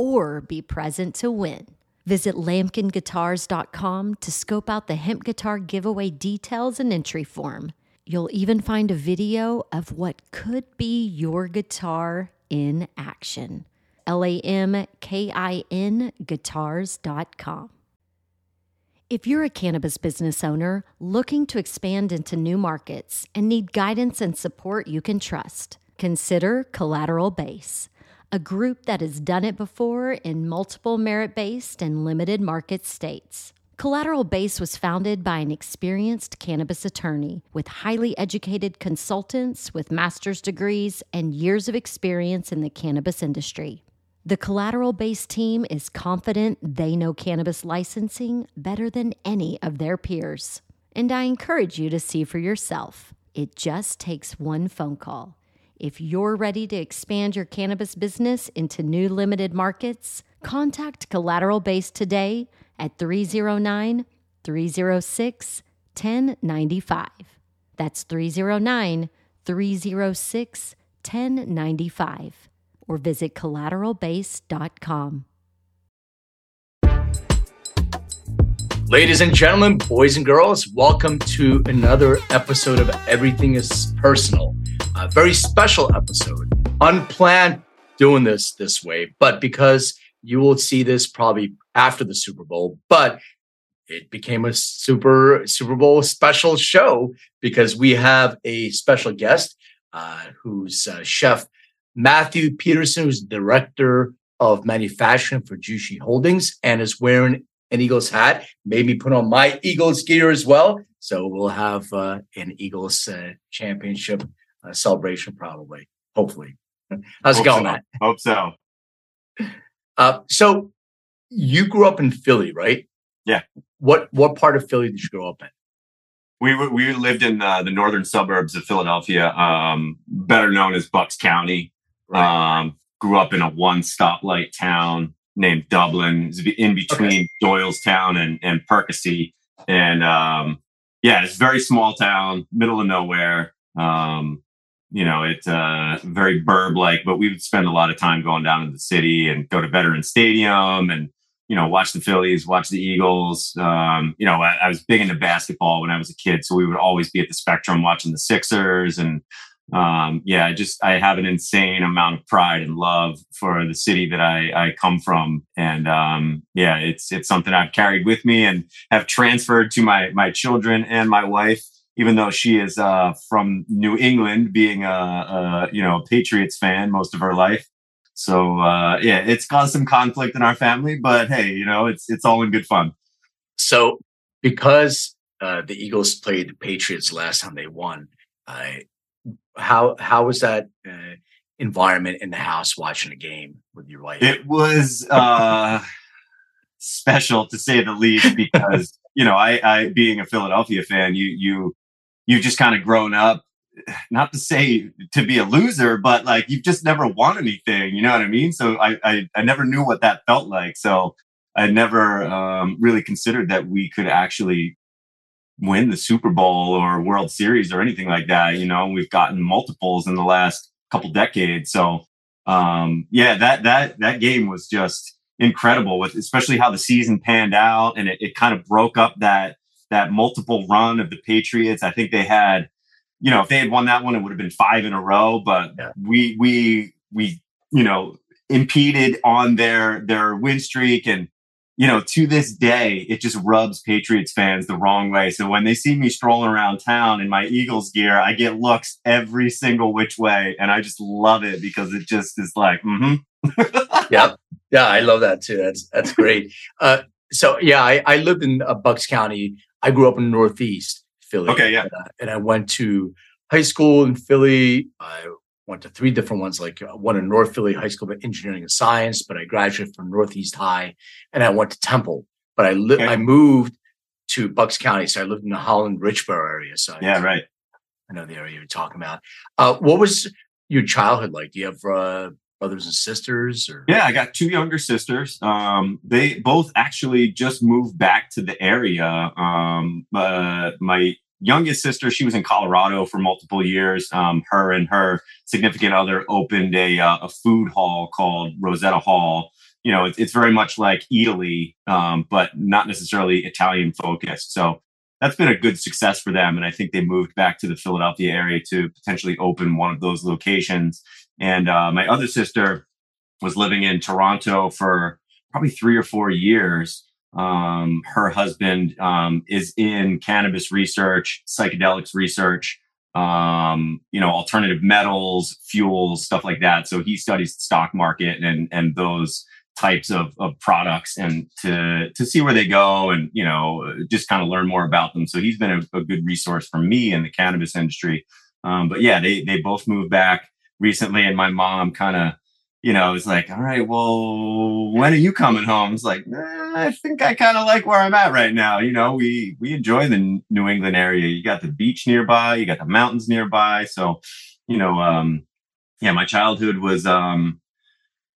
or be present to win. Visit lamkinguitars.com to scope out the hemp guitar giveaway details and entry form. You'll even find a video of what could be your guitar in action. L A M K I N guitars.com. If you're a cannabis business owner looking to expand into new markets and need guidance and support you can trust, consider Collateral Base a group that has done it before in multiple merit based and limited market states. Collateral Base was founded by an experienced cannabis attorney with highly educated consultants with master's degrees and years of experience in the cannabis industry. The Collateral Base team is confident they know cannabis licensing better than any of their peers. And I encourage you to see for yourself. It just takes one phone call. If you're ready to expand your cannabis business into new limited markets, contact Collateral Base today at 309 306 1095. That's 309 306 1095 or visit collateralbase.com. Ladies and gentlemen, boys and girls, welcome to another episode of Everything is Personal a very special episode. Unplanned doing this this way, but because you will see this probably after the Super Bowl, but it became a super Super Bowl special show because we have a special guest uh, who's uh, Chef Matthew Petersen, who's director of manufacturing for Jushi Holdings and is wearing an Eagles hat. Made me put on my Eagles gear as well. So we'll have uh, an Eagles uh, championship uh, celebration, probably. Hopefully. How's Hope it going, so. Matt? Hope so. Uh, so you grew up in Philly, right? Yeah. What what part of Philly did you grow up in? We were, we lived in uh, the northern suburbs of Philadelphia, um, better known as Bucks County. Um, grew up in a one stoplight town named Dublin. In between Doylestown and, and Perkasie. And um, yeah, it's a very small town, middle of nowhere. Um, you know, it's uh, very burb like, but we would spend a lot of time going down to the city and go to Veteran Stadium and, you know, watch the Phillies, watch the Eagles. Um, you know, I, I, was big into basketball when I was a kid. So we would always be at the Spectrum watching the Sixers. And um, yeah, I just, I have an insane amount of pride and love for the city that I, I come from. And um, yeah, it's, it's something I've carried with me and have transferred to my, my children and my wife even though she is uh, from New England, being a, a, you know Patriots fan most of her life. So uh, yeah, it's caused some conflict in our family, but hey, you know it's it's all in good fun. So because uh, the Eagles played the Patriots last time they won, how how was that uh, environment in the house watching a game with your wife? It was uh, special to say the least because you know I, I being a Philadelphia fan, you you you've just kind of grown up not to say to be a loser, but like you've just never won anything. You know what I mean? So I I, I never knew what that felt like. So I never um, really considered that we could actually win the Super Bowl or World Series or anything like that. You know, we've gotten multiples in the last couple decades. So um, yeah, that that that game was just incredible with especially how the season panned out and it, it kind of broke up that that multiple run of the Patriots. I think they had, you know, if they had won that one, it would have been five in a row. But yeah. we we we you know impeded on their their win streak, and you know, to this day, it just rubs Patriots fans the wrong way. So when they see me strolling around town in my Eagles gear, I get looks every single which way. And I just love it because it just is like, mm-hmm. yeah. Yeah. I love that too. That's, that's great. Uh, so yeah, I, I lived in uh, Bucks County. I grew up in Northeast Philly. Okay. Yeah. And, uh, and I went to high school in Philly. I went to three different ones, like uh, one in North Philly High School of Engineering and Science, but I graduated from Northeast High, and I went to Temple. But I li- okay. I moved to Bucks County, so I lived in the Holland Richboro area. So yeah, I, right. I know the area you're talking about. Uh, what was your childhood like? Do you have uh, brothers and sisters? Or yeah, I got two younger sisters. Um, they both actually just moved back to the area. Um, uh, my youngest sister, she was in Colorado for multiple years. Um, her and her significant other opened a, uh, a food hall called Rosetta Hall. You know, it's, it's very much like Italy, um, but not necessarily Italian focused. So that's been a good success for them. And I think they moved back to the Philadelphia area to potentially open one of those locations. And uh, my other sister was living in Toronto for probably three or four years. Um, her husband um, is in cannabis research, psychedelics research, um, you know, alternative metals, fuels, stuff like that. So he studies the stock market and and those types of, of products and to to see where they go and you know just kind of learn more about them. So he's been a, a good resource for me in the cannabis industry. Um, but yeah, they they both moved back recently, and my mom kind of you know, was like, all right, well, when are you coming home? It's like, I think I kind of like where I'm at right now. You know, we we enjoy the New England area. You got the beach nearby, you got the mountains nearby. So, you know, um, yeah, my childhood was, um,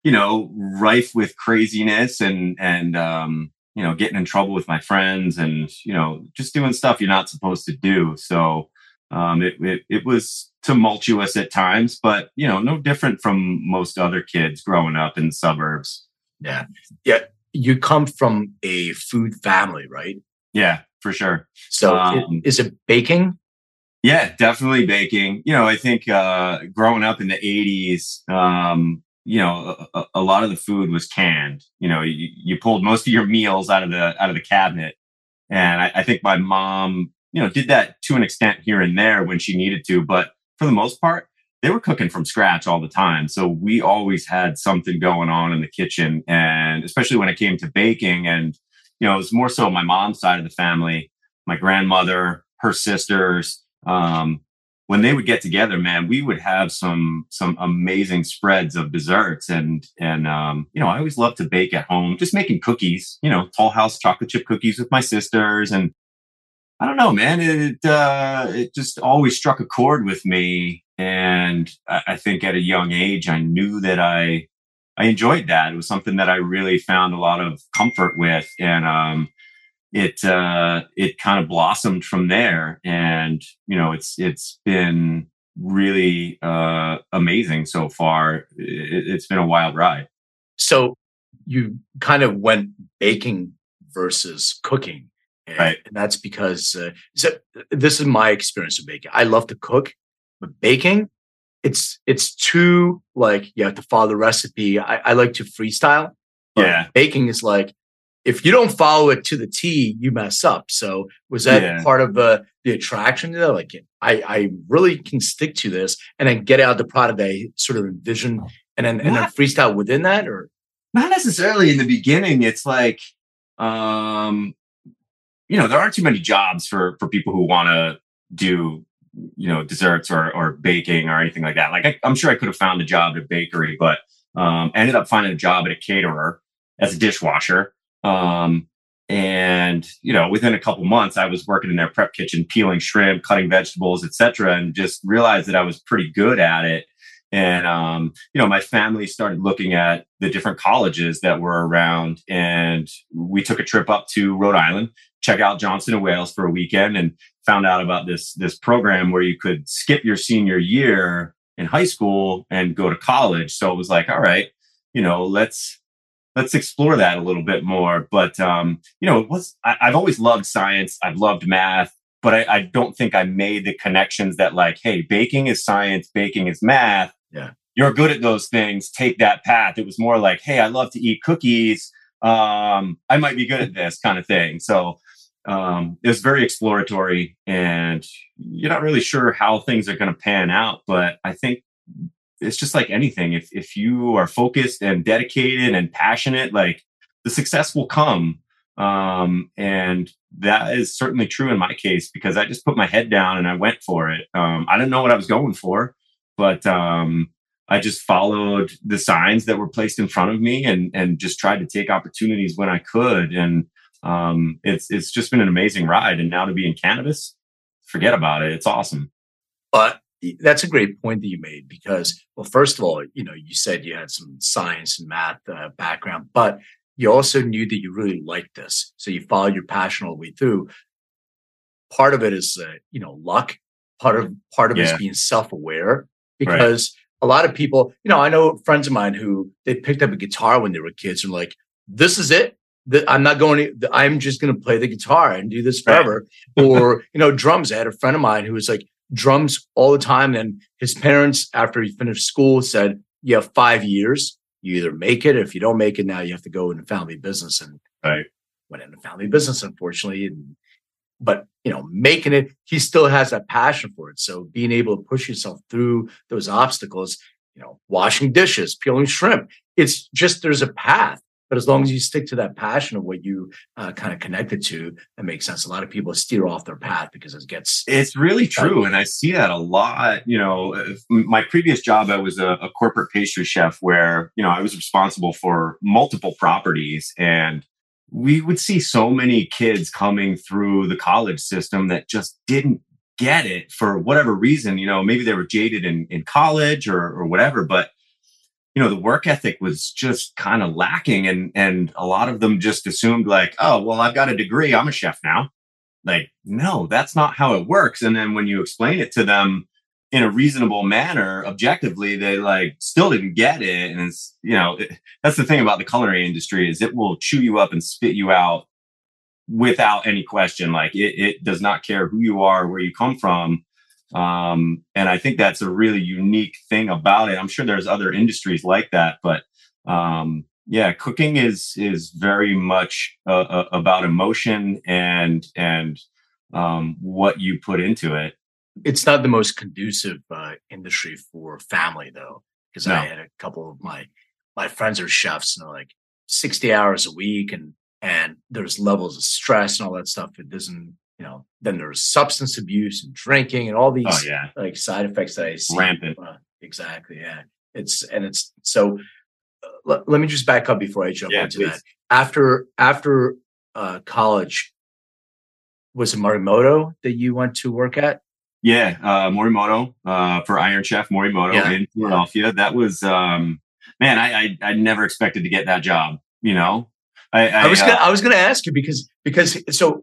you know, rife with craziness and and um, you know, getting in trouble with my friends and you know, just doing stuff you're not supposed to do. So, um, it, it it was tumultuous at times, but you know, no different from most other kids growing up in suburbs. Yeah. Yeah. You come from a food family, right? Yeah, for sure. So um, is it baking? Yeah, definitely baking. You know, I think uh, growing up in the 80s, um, you know, a, a, lot of the food was canned. You know, you, you, pulled most of your meals out of the out of the cabinet. And I, I think my mom, you know, did that to an extent here and there when she needed to, but for the most part, they were cooking from scratch all the time. So we always had something going on in the kitchen. And especially when it came to baking, and, you know, it was more so my mom's side of the family, my grandmother, her sisters. Um, when they would get together, man, we would have some some amazing spreads of desserts, and and um, you know, I always loved to bake at home, just making cookies, you know, Toll House chocolate chip cookies with my sisters, and I don't know, man. It uh, it just always struck a chord with me, and I, I think at a young age, I knew that I I enjoyed that. It was something that I really found a lot of comfort with, and um, it uh, it kind of blossomed from there. And you know, it's it's been really uh, amazing so far. It, it's been a wild ride. So you kind of went baking versus cooking right. And that's because uh, so this is my experience of baking. I love to cook, but baking, it's it's too like you have to follow the recipe. I, I like to freestyle. Yeah. Baking is like if you don't follow it to the T, you mess up. So was that yeah. part of uh, the attraction to that? Like I, I really can stick to this and then get out the product I sort of envision and then, and then freestyle within that or not necessarily in the beginning. It's like, um, you know, there aren't too many jobs for for people who want to do you know desserts or or baking or anything like that. Like I, am sure I could have found a job at a bakery, but um, ended up finding a job at a caterer as a dishwasher. Um, and you know, within a couple months, I was working in their prep kitchen, peeling shrimp, cutting vegetables, etc., and just realized that I was pretty good at it. And um, you know, my family started looking at the different colleges that were around, and we took a trip up to Rhode Island check out Johnson and Wales for a weekend and found out about this this program where you could skip your senior year in high school and go to college. So it was like, all right, you know, let's let's explore that a little bit more. But um, you know, it was I, have always loved science. I've loved math, but I, I don't think I made the connections that like, hey, baking is science, baking is math. Yeah. You're good at those things. Take that path. It was more like, hey, I love to eat cookies um, I might be good at this kind of thing. So um, it was very exploratory, and you're not really sure how things are going to pan out. But I think it's just like anything. If if you are focused and dedicated and passionate, like the success will come. Um, and that is certainly true in my case because I just put my head down and I went for it. Um, I didn't know what I was going for, but um, I just followed the signs that were placed in front of me and and just tried to take opportunities when I could. And um, it's it's just been an amazing ride. And now to be in cannabis, forget about it. It's awesome. But that's a great point that you made because, well, first of all, you know, you said you had some science and math uh, background, but you also knew that you really liked this, so you followed your passion all the way through. Part of it is, uh, you know, luck. Part of part of yeah. it is being self aware because right. a lot of people, you know, I know friends of mine who they picked up a guitar when they were kids and like, this is it. I'm not going to, I'm just going to play the guitar and do this forever. Right. or, you know, drums. I had a friend of mine who was like drums all the time. And his parents, after he finished school, said, You have five years. You either make it. If you don't make it now, you have to go into family business. And right. went into family business, unfortunately. And, but, you know, making it, he still has that passion for it. So being able to push yourself through those obstacles, you know, washing dishes, peeling shrimp, it's just there's a path but as long as you stick to that passion of what you uh, kind of connected to, that makes sense. A lot of people steer off their path because it gets. It's really true. And I see that a lot. You know, my previous job, I was a, a corporate pastry chef where, you know, I was responsible for multiple properties and we would see so many kids coming through the college system that just didn't get it for whatever reason. You know, maybe they were jaded in, in college or, or whatever, but you know the work ethic was just kind of lacking and and a lot of them just assumed like oh well i've got a degree i'm a chef now. Like no that's not how it works and then when you explain it to them in a reasonable manner objectively they like still didn't get it and it's you know it, that's the thing about the culinary industry is it will chew you up and spit you out without any question like it, it does not care who you are where you come from um, and I think that's a really unique thing about it. I'm sure there's other industries like that, but um, yeah, cooking is is very much uh, uh, about emotion and and um, what you put into it. It's not the most conducive uh, industry for family, though, because no. I had a couple of my my friends are chefs, and they're like sixty hours a week, and and there's levels of stress and all that stuff. It doesn't you know, then there's substance abuse and drinking and all these oh, yeah. like side effects that I see. Rampant. Uh, exactly. Yeah. It's, and it's so uh, let, let, me just back up before I jump yeah, into please. that. After, after uh, college, was it Morimoto that you went to work at? Yeah. Uh, Morimoto, uh, for Iron Chef Morimoto yeah. in Philadelphia. That was, um, man, I, I, I never expected to get that job, you know? I, I, I was gonna, uh, I was going to ask you because because so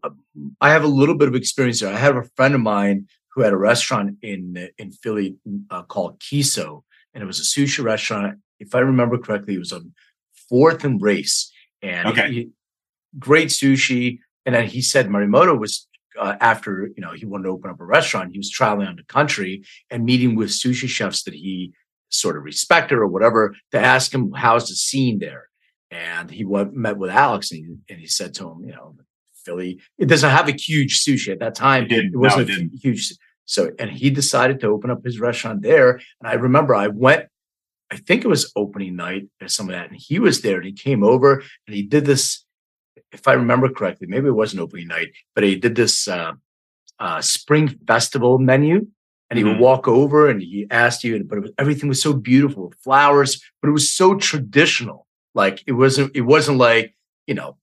I have a little bit of experience there. I have a friend of mine who had a restaurant in in Philly uh, called Kisso, and it was a sushi restaurant. If I remember correctly, it was on Fourth and Race, and okay. he, great sushi. And then he said Morimoto was uh, after you know he wanted to open up a restaurant. He was traveling around the country and meeting with sushi chefs that he sort of respected or whatever to ask him how's the scene there and he went, met with Alex and he, and he said to him, you know, Philly, it doesn't have a huge sushi at that time. It, it wasn't no, it huge. So, and he decided to open up his restaurant there. And I remember I went, I think it was opening night or some of that. And he was there and he came over and he did this, if I remember correctly, maybe it wasn't opening night, but he did this uh, uh, spring festival menu. And he mm-hmm. would walk over and he asked you, but was, everything was so beautiful, flowers, but it was so traditional like it wasn't it wasn't like, you know,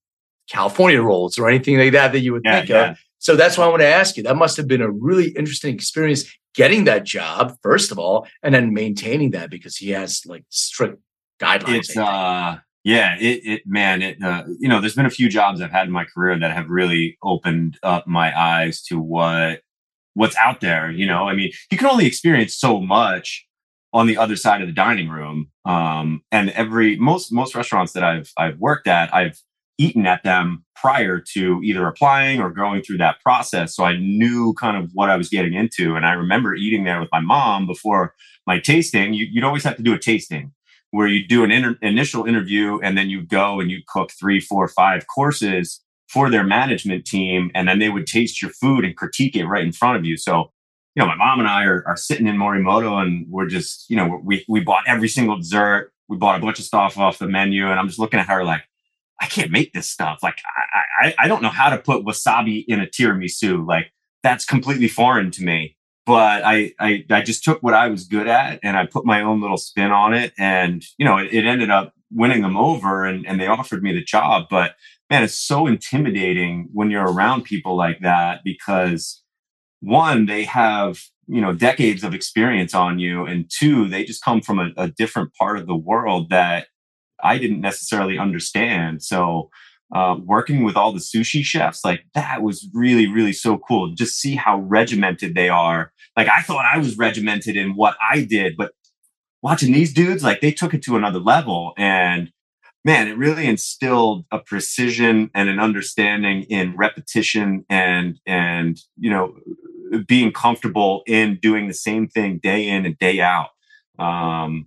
California rolls or anything like that that you would yeah, think yeah. of. So that's why I want to ask you. That must have been a really interesting experience getting that job, first of all, and then maintaining that because he has like strict guidelines. It's uh yeah, it, it man, it uh, you know, there's been a few jobs I've had in my career that have really opened up my eyes to what what's out there. You know, I mean, you can only experience so much on the other side of the dining room. Um, and every most most restaurants that I've I've worked at, I've eaten at them prior to either applying or going through that process. So I knew kind of what I was getting into. And I remember eating there with my mom before my tasting. You, would always have to do a tasting. where you do an inter- initial interview and then you go and you cook three, four, five courses for their management team. And then they would taste your food and critique it right in front of you. So, you know, my mom and I are, are sitting in Morimoto and we're just, you know, we, we bought every single dessert. We bought a bunch of stuff off the menu and I'm just looking at her like, I can't make this stuff. Like, I, I, I don't know how to put wasabi in a tiramisu. Like, that's completely foreign to me but I, I, I just took what I was good at and I put my own little spin on it. And, you know, it, it, ended up winning them over and, and they offered me the job. But man, it's so intimidating when you're around people like that because one, they have, you know, decades of experience on you. And two, they just come from a, a different part of the world that I didn't necessarily understand. So, uh, working with all the sushi chefs, like that was really, really so cool. Just see how regimented they are. Like I thought I was regimented in what I did, but watching these dudes, like they took it to another level. And man, it really instilled a precision and an understanding in repetition and, and, you know, being comfortable in doing the same thing day in and day out. Um,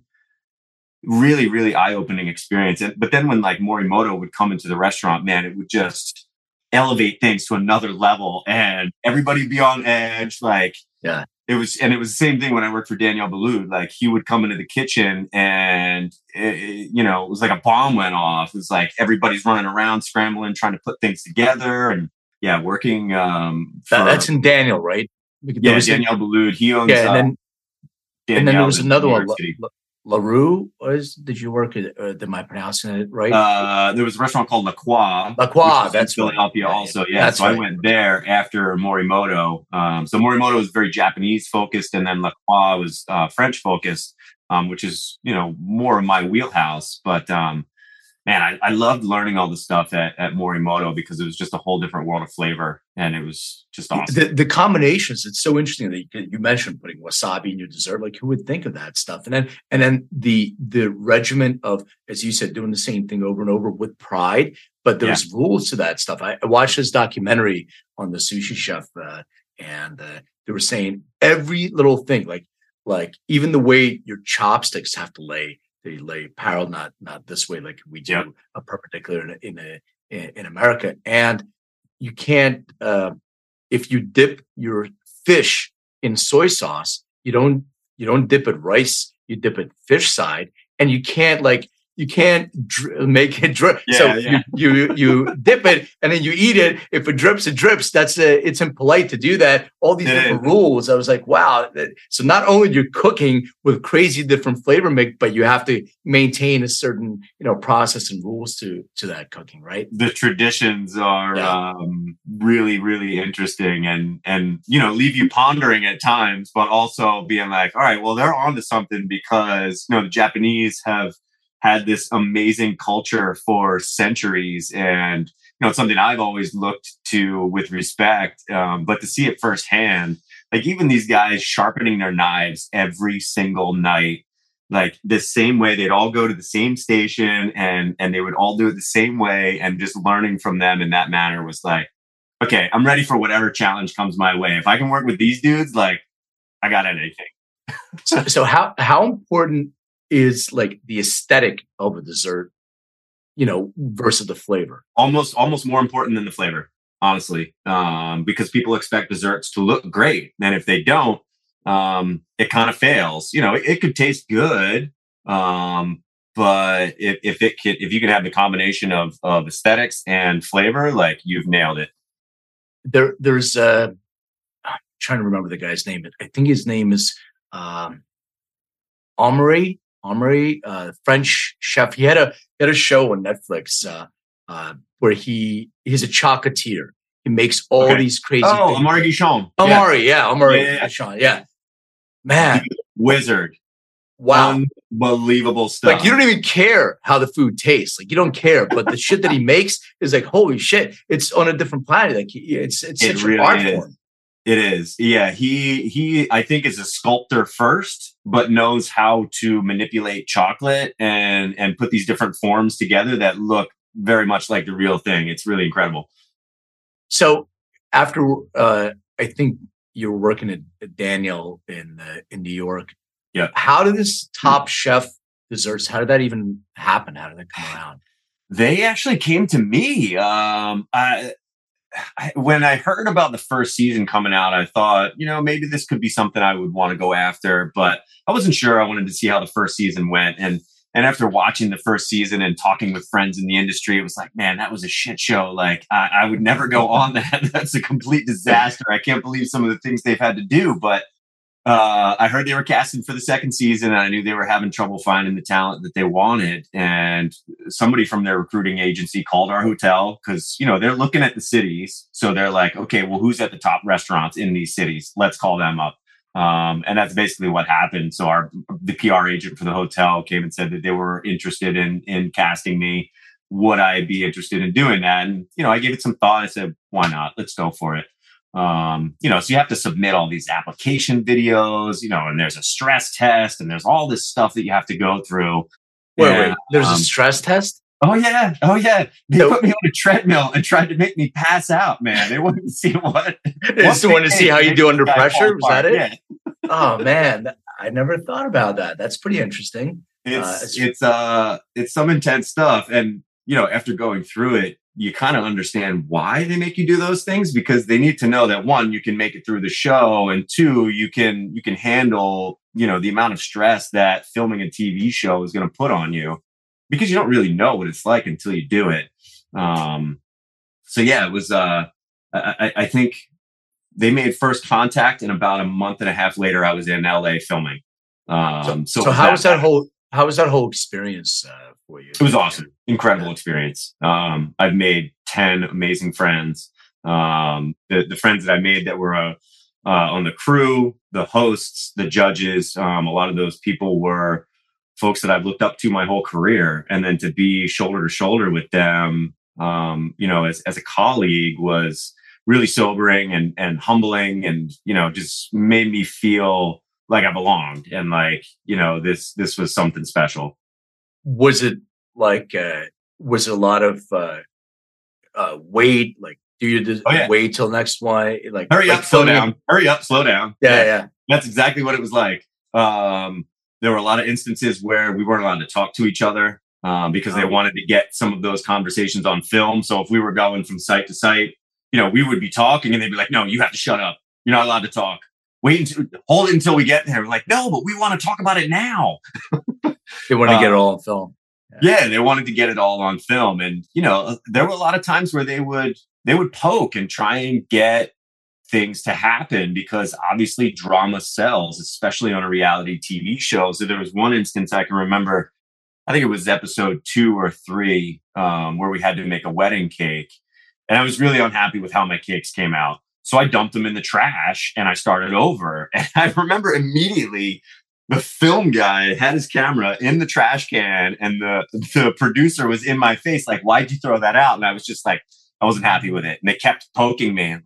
really, really eye opening experience. And, but then when like Morimoto would come into the restaurant, man, it would just elevate things to another level and everybody be on edge. Like, yeah. It was, and it was the same thing when I worked for Daniel Boulud. Like he would come into the kitchen and, it, you know, it was like a bomb went off. It was like everybody's running around, scrambling, trying to put things together. And yeah, working. Um, for, that's in Daniel, right? Yeah, Daniel Boulud. He owns. Yeah, and then, uh, and then there was another one. LaRue was did you work at uh, am I pronouncing it right? Uh, there was a restaurant called LaCroix. La Croix, that's Philadelphia right. also. Yeah. That's so right. I went there after Morimoto. Um, so Morimoto was very Japanese focused and then La Croix was uh, French focused, um, which is, you know, more of my wheelhouse. But um, man, I, I loved learning all the stuff at, at Morimoto because it was just a whole different world of flavor and it was just awesome. The, the combinations, it's so interesting that you, you, mentioned putting wasabi in your dessert. Like who would think of that stuff? And then, and then the, the regiment of, as you said, doing the same thing over and over with pride, but there's yeah. rules to that stuff. I, I, watched this documentary on the sushi chef uh, and uh, they were saying every little thing, like, like even the way your chopsticks have to lay they lay parallel, not not this way like we do yep. a perpendicular in in, a, in, in America. And you can't uh, if you dip your fish in soy sauce, you don't you don't dip it rice, you dip it fish side, and you can't like you can't dr- make it drip. Yeah, so yeah. You, you you dip it and then you eat it. If it drips, it drips. That's a, it's impolite to do that. All these yeah. different rules. I was like, wow. So not only you're cooking with crazy different flavor mix, but you have to maintain a certain you know process and rules to to that cooking, right? The traditions are um, really really interesting and and you know leave you pondering at times, but also being like, all right, well they're onto something because you know the Japanese have had this amazing culture for centuries. And you know it's something i've always looked to with respect um, but to see it firsthand like even these guys sharpening their knives every single night like the same way they'd all go to the same station and and they would all do it the same way and just learning from them in that manner was like okay i'm ready for whatever challenge comes my way. If i can work with these dudes like i got anything. So, so how how important is like the aesthetic of a dessert, you know, versus the flavor. Almost, almost more important than the flavor, honestly, um, because people expect desserts to look great, and if they don't, um, it kind of fails. You know, it, it could taste good, um, but if, if it can, if you can have the combination of of aesthetics and flavor, like you've nailed it. There, there's. Uh, I'm trying to remember the guy's name. I think his name is um, Omri Omri, uh, French chef. He had a he had a show on Netflix uh, uh, where he he's a chocolatier. He makes all okay. these crazy. Oh, things. Amaury Guichon. Amaury, yeah, yeah Amaury yeah, yeah. Guichon, yeah. Man, wizard. Wow, unbelievable stuff. Like you don't even care how the food tastes. Like you don't care, but the shit that he makes is like holy shit. It's on a different planet. Like it's it's it such really an art is. form. It is. Yeah. He, he, I think is a sculptor first, but knows how to manipulate chocolate and, and put these different forms together that look very much like the real thing. It's really incredible. So after, uh, I think you were working at Daniel in, uh, in New York. Yeah. How did this top chef desserts? How did that even happen? How did that come around? They actually came to me. Um, I, I, when I heard about the first season coming out, I thought, you know, maybe this could be something I would want to go after, but I wasn't sure. I wanted to see how the first season went. And and after watching the first season and talking with friends in the industry, it was like, man, that was a shit show. Like, I, I would never go on that. That's a complete disaster. I can't believe some of the things they've had to do. But uh, I heard they were casting for the second season, and I knew they were having trouble finding the talent that they wanted. And somebody from their recruiting agency called our hotel because you know they're looking at the cities, so they're like, okay, well, who's at the top restaurants in these cities? Let's call them up. Um, and that's basically what happened. So our the PR agent for the hotel came and said that they were interested in in casting me. Would I be interested in doing that? And you know, I gave it some thought. I said, why not? Let's go for it. Um, you know, so you have to submit all these application videos, you know, and there's a stress test and there's all this stuff that you have to go through. Wait, and, wait, there's um, a stress test? Oh yeah, oh yeah. They so, put me on a treadmill and tried to make me pass out. Man, they wanted to see what. They just wanted to see how you do under pressure. Was that it? Yeah. oh man, I never thought about that. That's pretty interesting. It's uh, it's, it's uh it's some intense stuff, and you know after going through it, you kind of understand why they make you do those things because they need to know that one you can make it through the show, and two you can you can handle you know the amount of stress that filming a TV show is going to put on you because you don't really know what it's like until you do it. Um, so yeah, it was. Uh, I, I think they made first contact, and about a month and a half later, I was in LA filming. Um, so, so, so how was that whole how was that whole experience uh, for you? It was awesome, incredible experience. Um, I've made ten amazing friends. Um, the the friends that I made that were uh, uh, on the crew, the hosts, the judges, um, a lot of those people were folks that I've looked up to my whole career, and then to be shoulder to shoulder with them, um, you know, as as a colleague was really sobering and and humbling, and you know, just made me feel like I belonged, and like you know, this this was something special. Was it like uh, was it a lot of uh, uh, wait, like do you just oh, yeah. wait till next one? Like hurry like up, slow down, hurry up, slow down. Yeah, yeah, yeah. That's exactly what it was like. Um, there were a lot of instances where we weren't allowed to talk to each other um, because they oh. wanted to get some of those conversations on film. So if we were going from site to site, you know, we would be talking and they'd be like, no, you have to shut up. You're not allowed to talk. Wait until, hold it until we get there. We're like, no, but we want to talk about it now. they wanted to get it um, all on film. Yeah. yeah, they wanted to get it all on film. And, you know, there were a lot of times where they would, they would poke and try and get things to happen because obviously drama sells, especially on a reality TV show. So there was one instance I can remember, I think it was episode two or three, um, where we had to make a wedding cake. And I was really unhappy with how my cakes came out. So I dumped them in the trash and I started over. And I remember immediately the film guy had his camera in the trash can and the, the producer was in my face, like, why'd you throw that out? And I was just like, I wasn't happy with it. And they kept poking me.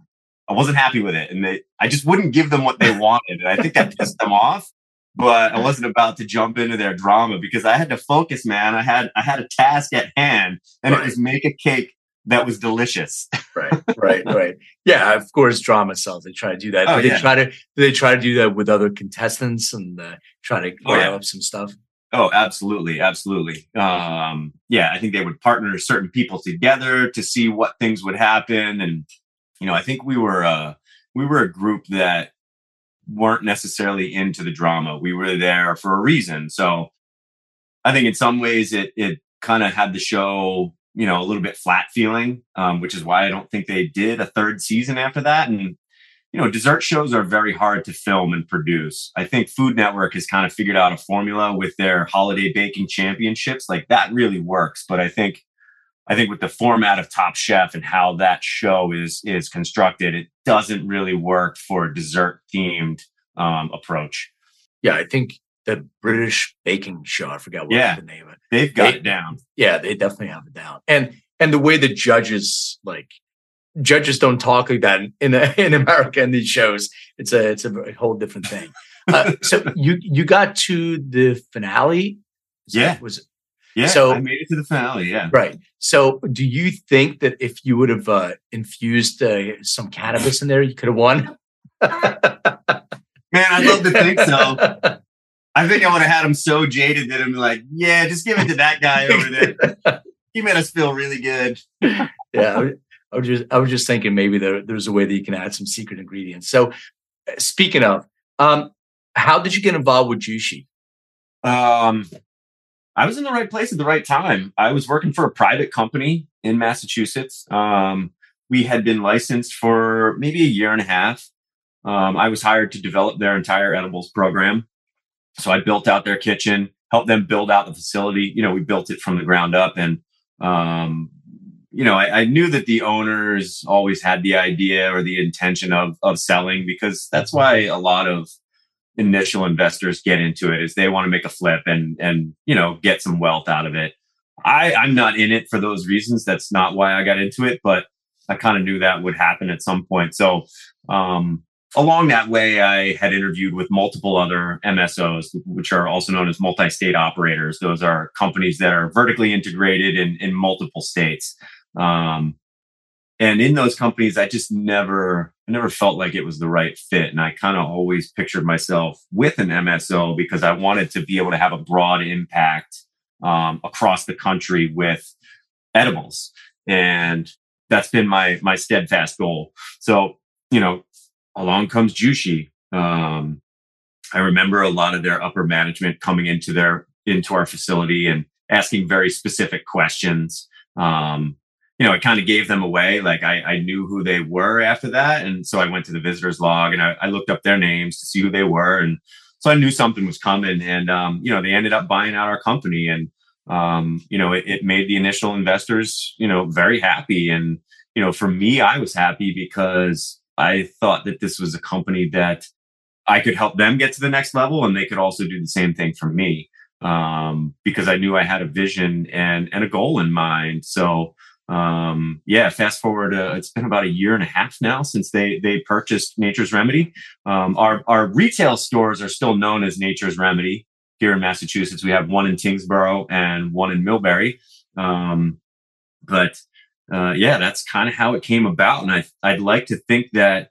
I wasn't happy with it. And they, I just wouldn't give them what they wanted. And I think that pissed them off. But I wasn't about to jump into their drama because I had to focus, man. I had I had a task at hand, and right. it was make a cake that was delicious. right, right, right. Yeah, of course, drama sells. They try to do that. Oh, they try to they try to do that with other contestants and uh, try to oh, yeah. up some stuff. Oh, absolutely, absolutely. Um, yeah, I think they would partner certain people together to see what things would happen, and you know, I think we were uh, we were a group that weren't necessarily into the drama. We were there for a reason. So I think in some ways it it kind of had the show, you know, a little bit flat feeling, um, which is why I don't think they did a third season after that. And you know, dessert shows are very hard to film and produce. I think Food Network has kind of figured out a formula with their holiday baking championships. Like that really works. But I think I think with the format of Top Chef and how that show is is constructed, it doesn't really work for a dessert themed um, approach. Yeah, I think the British baking show. I forgot what yeah, the name of it. They've got they, it down. Yeah, they definitely have it down. And and the way the judges like judges don't talk like that in in America in these shows. It's a it's a whole different thing. Uh, so you you got to the finale. Yeah, was yeah, so I made it to the finale. Yeah, right. So, do you think that if you would have uh, infused uh, some cannabis in there, you could have won? Man, I'd love to think so. I think I would have had him so jaded that I'm like, yeah, just give it to that guy over there. he made us feel really good. yeah, I, I was just I was just thinking maybe there, there's a way that you can add some secret ingredients. So, uh, speaking of, um, how did you get involved with Jushi? Um, I was in the right place at the right time. I was working for a private company in Massachusetts. Um, we had been licensed for maybe a year and a half. Um, I was hired to develop their entire edibles program. So I built out their kitchen, helped them build out the facility. You know, we built it from the ground up. And, um, you know, I, I, knew that the owners always had the idea or the intention of, of selling because that's why a lot of initial investors get into it is they want to make a flip and, and, you know, get some wealth out of it. I, I'm not in it for those reasons. That's not why I got into it, but I kind of knew that would happen at some point. So, um, along that way, I had interviewed with multiple other MSOs, which are also known as multi state operators. Those are companies that are vertically integrated in, in multiple states. Um, and in those companies, I just never, I never felt like it was the right fit. And I kind of always pictured myself with an MSO because I wanted to be able to have a broad impact um, across the country with edibles. And that's been my my steadfast goal. So, you know, along comes Jushi. Um, I remember a lot of their upper management coming into their into our facility and asking very specific questions. Um, you know, it kind of gave them away. Like I, I, knew who they were after that, and so I went to the visitors log and I, I, looked up their names to see who they were, and so I knew something was coming. And um, you know, they ended up buying out our company, and um, you know, it, it made the initial investors, you know, very happy. And you know, for me, I was happy because I thought that this was a company that I could help them get to the next level and they could also do the same thing for me. Um, because I knew I had a vision and, and a goal in mind. So, um, yeah, fast forward, uh, it's been about a year and a half now since they, they purchased Nature's Remedy. Um, our, our retail stores are still known as Nature's Remedy here in Massachusetts. We have one in Tyngsboro and one in Millbury. Um, but uh, yeah, that's kind of how it came about. And I, I'd like to think that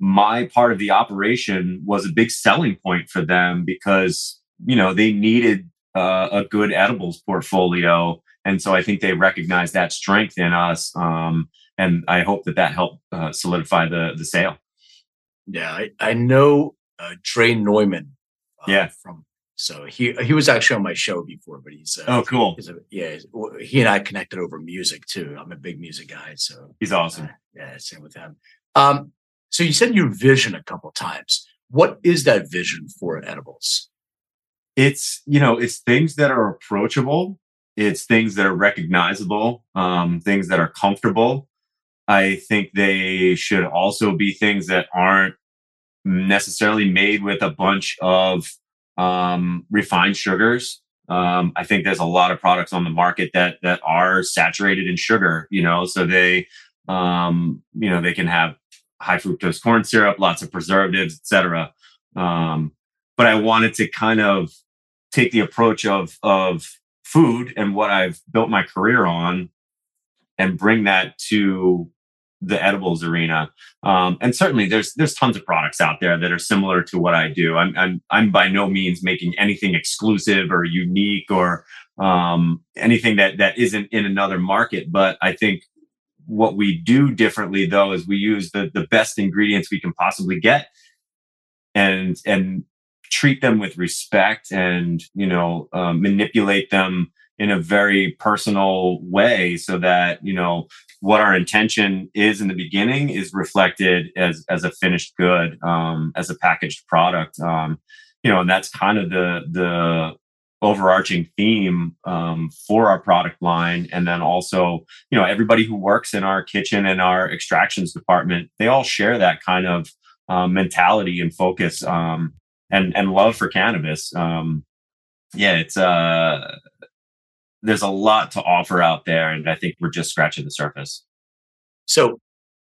my part of the operation was a big selling point for them because, you know, they needed uh, a good edibles portfolio. And so I think they recognized that strength in us. Um, and I hope that that helped uh, solidify the, the sale. Yeah, I, I know uh, Dre Neumann. Uh, yeah. From so he he was actually on my show before, but he's uh, oh cool. He's a, yeah, he and I connected over music too. I'm a big music guy, so he's awesome. Uh, yeah, same with him. Um, so you said your vision a couple times. What is that vision for edibles? It's you know it's things that are approachable. It's things that are recognizable. Um, things that are comfortable. I think they should also be things that aren't necessarily made with a bunch of um, refined sugars. Um, I think there's a lot of products on the market that that are saturated in sugar. You know, so they, um, you know, they can have high fructose corn syrup, lots of preservatives, etc. Um, but I wanted to kind of take the approach of of food and what I've built my career on, and bring that to the edibles arena. Um, and certainly there's there's tons of products out there that are similar to what I do. I'm I'm I'm by no means making anything exclusive or unique or um, anything that that isn't in another market. But I think what we do differently though is we use the the best ingredients we can possibly get and and treat them with respect and you know uh, manipulate them in a very personal way so that you know what our intention is in the beginning is reflected as as a finished good um, as a packaged product. Um, you know and that's kind of the the overarching theme um, for our product line. And then also you know everybody who works in our kitchen and our extractions department they all share that kind of um, mentality and focus um, and and love for cannabis. Um, yeah it's uh there's a lot to offer out there, and I think we're just scratching the surface. So,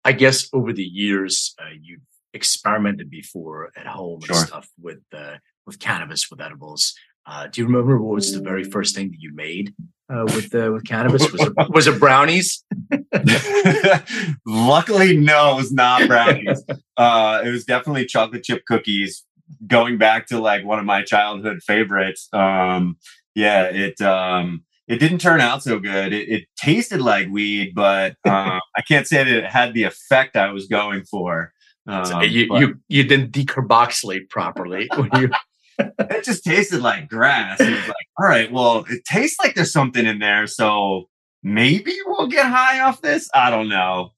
I guess over the years, uh, you've experimented before at home sure. and stuff with uh, with cannabis, with edibles. Uh, do you remember what was the very first thing that you made uh, with uh, with cannabis? Was it, was it brownies? Luckily, no, it was not brownies. uh, it was definitely chocolate chip cookies going back to like one of my childhood favorites. Um, yeah, it um, it didn't turn out so good. It, it tasted like weed, but um, I can't say that it had the effect I was going for. Um, you, you you didn't decarboxylate properly when you. it just tasted like grass. It was like, all right, well, it tastes like there's something in there, so maybe we'll get high off this. I don't know.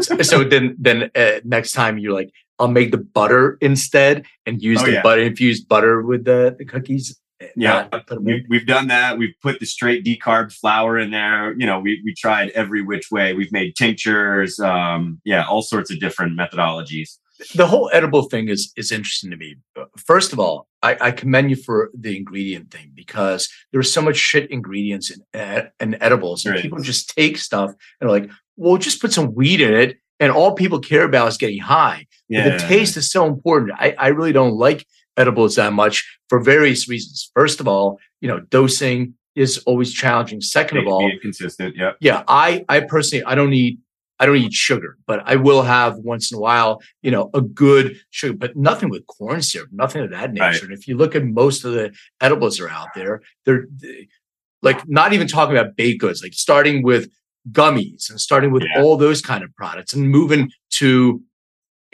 so, so, then, then uh, next time you're like, I'll make the butter instead and use oh, the yeah. butter infused butter with the, the cookies. Yeah, we, we've done that. We've put the straight decarb flour in there. You know, we we tried every which way. We've made tinctures. Um, yeah, all sorts of different methodologies the whole edible thing is is interesting to me. First of all, I, I commend you for the ingredient thing because there's so much shit ingredients in, in edibles, and right. people just take stuff and are like, "Well, just put some weed in it," and all people care about is getting high. Yeah. But the taste is so important. I, I really don't like edibles that much for various reasons. First of all, you know, dosing is always challenging. Second of all, consistent. Yeah. Yeah. I, I personally, I don't eat I don't eat sugar, but I will have once in a while, you know, a good sugar, but nothing with corn syrup, nothing of that nature. Right. And if you look at most of the edibles that are out there, they're like not even talking about baked goods, like starting with gummies and starting with yeah. all those kind of products and moving to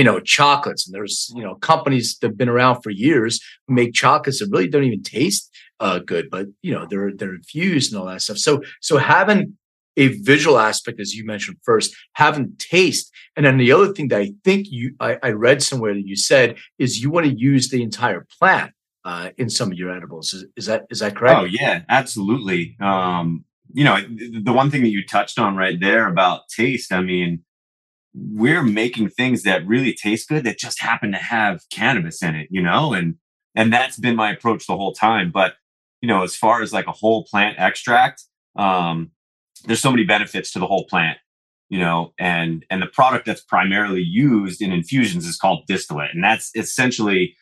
you know chocolates and there's you know companies that have been around for years who make chocolates that really don't even taste uh, good but you know they're they're infused and all that stuff so so having a visual aspect, as you mentioned first, having taste. And then the other thing that I think you, I, I read somewhere that you said is you want to use the entire plant uh, in some of your edibles. Is, is, that is that correct? Oh yeah, absolutely. Um, you know, the one thing that you touched on right there about taste. I mean, we're making things that really taste good that just happen to have cannabis in it. You know, and and that's been my approach the whole time. But you know, as far as like a whole plant extract, um, there's so many benefits to the whole plant you know and and the product that's primarily used in infusions is called distillate and that's essentially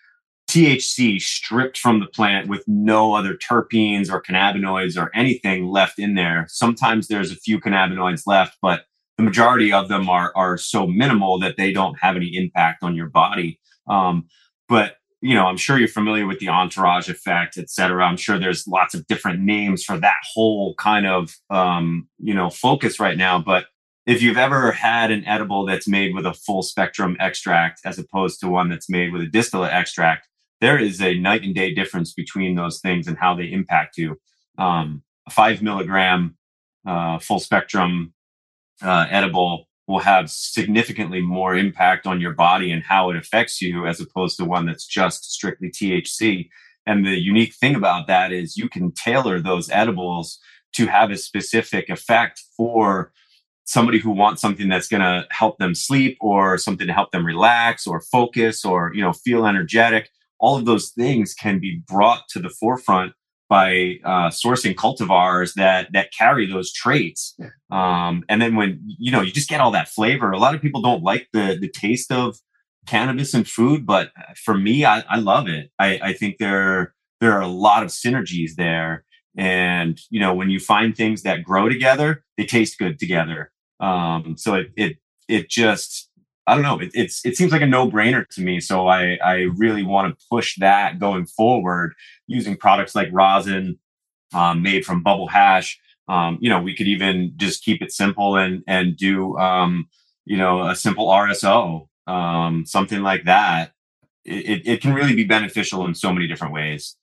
THC stripped from the plant with no other terpenes or cannabinoids or anything left in there. Sometimes there's a few cannabinoids left, but the majority of them are are so minimal that they don't have any impact on your body. Um, but you know, I'm sure you're familiar with the entourage effect, et cetera. I'm sure there's lots of different names for that whole kind of, um, you know, focus right now. But if you've ever had an edible that's made with a full spectrum extract as opposed to one that's made with a distillate extract, there is a night and day difference between those things and how they impact you. Um, a five milligram uh, full spectrum uh, edible will have significantly more impact on your body and how it affects you as opposed to one that's just strictly THC. And the unique thing about that is you can tailor those edibles to have a specific effect for somebody who wants something that's going to help them sleep or something to help them relax or focus or you know feel energetic all of those things can be brought to the forefront by uh, sourcing cultivars that that carry those traits. Um, and then when you know you just get all that flavor. A lot of people don't like the the taste of cannabis and food, but for me, I, I love it. I, I think there there are a lot of synergies there. And you know when you find things that grow together, they taste good together. Um, so it it it just I don't know. It, it's it seems like a no brainer to me. So I I really want to push that going forward using products like rosin um, made from bubble hash. Um, you know, we could even just keep it simple and and do um, you know a simple RSO, um, something like that. It, it can really be beneficial in so many different ways.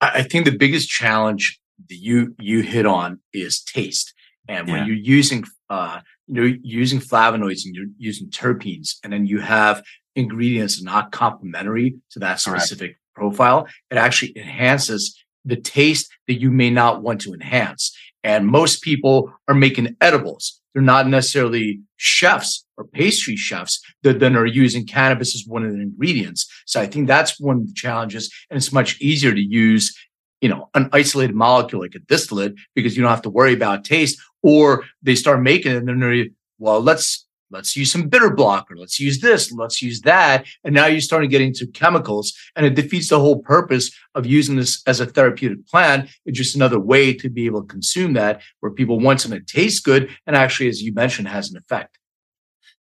I think the biggest challenge that you you hit on is taste, and when yeah. you're using uh, you're using flavonoids and you're using terpenes, and then you have ingredients not complementary to that specific profile, it actually enhances the taste that you may not want to enhance. And most people are making edibles. They're not necessarily chefs or pastry chefs that then are using cannabis as one of the ingredients. So I think that's one of the challenges. And it's much easier to use you know, an isolated molecule like a distillate because you don't have to worry about taste. Or they start making it and then they're, well, let's let's use some bitter blocker, let's use this, let's use that. And now you're starting to get into chemicals and it defeats the whole purpose of using this as a therapeutic plant. It's just another way to be able to consume that where people want something that tastes good and actually, as you mentioned, has an effect.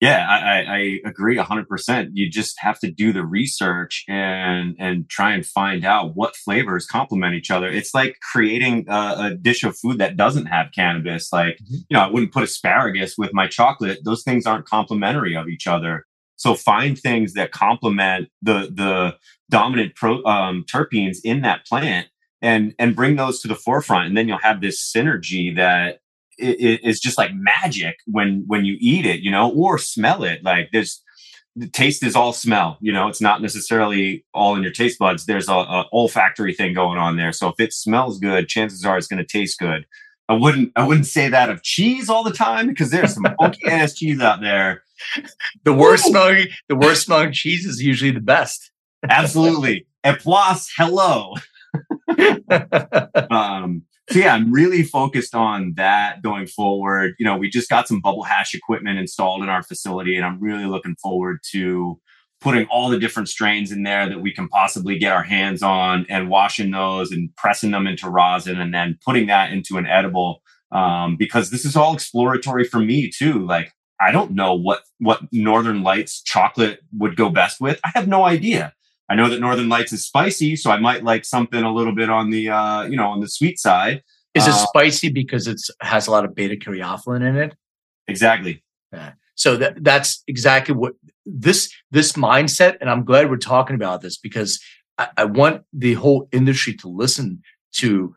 Yeah, I, I agree hundred percent. You just have to do the research and and try and find out what flavors complement each other. It's like creating a, a dish of food that doesn't have cannabis. Like mm-hmm. you know, I wouldn't put asparagus with my chocolate. Those things aren't complementary of each other. So find things that complement the the dominant pro, um, terpenes in that plant and and bring those to the forefront, and then you'll have this synergy that is just like magic when when you eat it, you know, or smell it. Like there's the taste is all smell, you know, it's not necessarily all in your taste buds. There's a, a olfactory thing going on there. So if it smells good, chances are it's going to taste good. I wouldn't I wouldn't say that of cheese all the time because there's some funky ass cheese out there. The worst Ooh. smelling the worst smelling cheese is usually the best. Absolutely. Et plus, hello. um, so yeah, I'm really focused on that going forward. You know, we just got some bubble hash equipment installed in our facility, and I'm really looking forward to putting all the different strains in there that we can possibly get our hands on and washing those and pressing them into rosin and then putting that into an edible. Um, because this is all exploratory for me too. Like I don't know what what Northern Lights chocolate would go best with. I have no idea. I know that Northern Lights is spicy, so I might like something a little bit on the uh, you know on the sweet side. Is it uh, spicy because it has a lot of beta caryophyllene in it? Exactly. Yeah. So that that's exactly what this this mindset, and I'm glad we're talking about this because I, I want the whole industry to listen to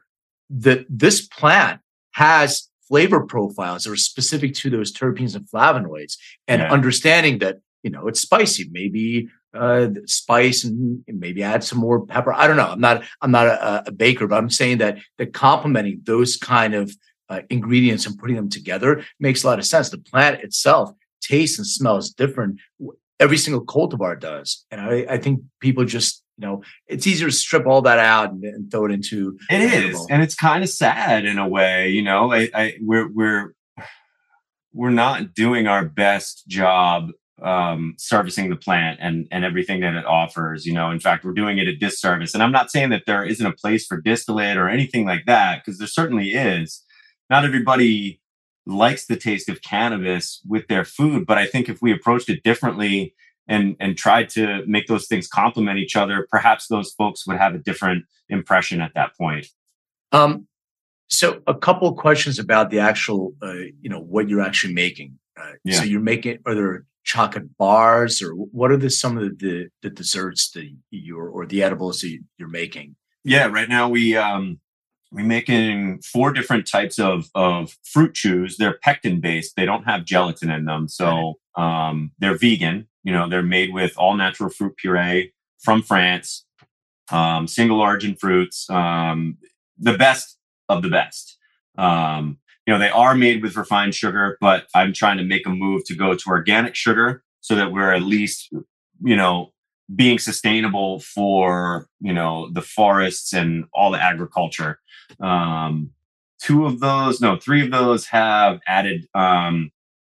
that this plant has flavor profiles that are specific to those terpenes and flavonoids, and yeah. understanding that you know it's spicy, maybe uh, spice and maybe add some more pepper. I don't know. I'm not I'm not a, a baker, but I'm saying that the complementing those kind of uh, ingredients and putting them together makes a lot of sense. The plant itself tastes and smells different. Every single cultivar does, and I, I think people just you know it's easier to strip all that out and, and throw it into. It is, and it's kind of sad in a way. You know, I, I we're we're we're not doing our best job um, servicing the plant and and everything that it offers. You know, in fact, we're doing it a disservice. And I'm not saying that there isn't a place for distillate or anything like that, because there certainly is. Not everybody likes the taste of cannabis with their food, but I think if we approached it differently and and tried to make those things complement each other, perhaps those folks would have a different impression at that point. Um, so a couple of questions about the actual, uh, you know, what you're actually making. Uh, yeah. So you're making, are there chocolate bars or what are the some of the the desserts that you're or the edibles that you're making? Yeah right now we um we're making four different types of of fruit chews. They're pectin based they don't have gelatin in them. So um they're vegan. You know they're made with all natural fruit puree from france um single origin fruits um the best of the best. Um you know, they are made with refined sugar, but I'm trying to make a move to go to organic sugar so that we're at least, you know, being sustainable for, you know, the forests and all the agriculture. Um, two of those, no, three of those have added um,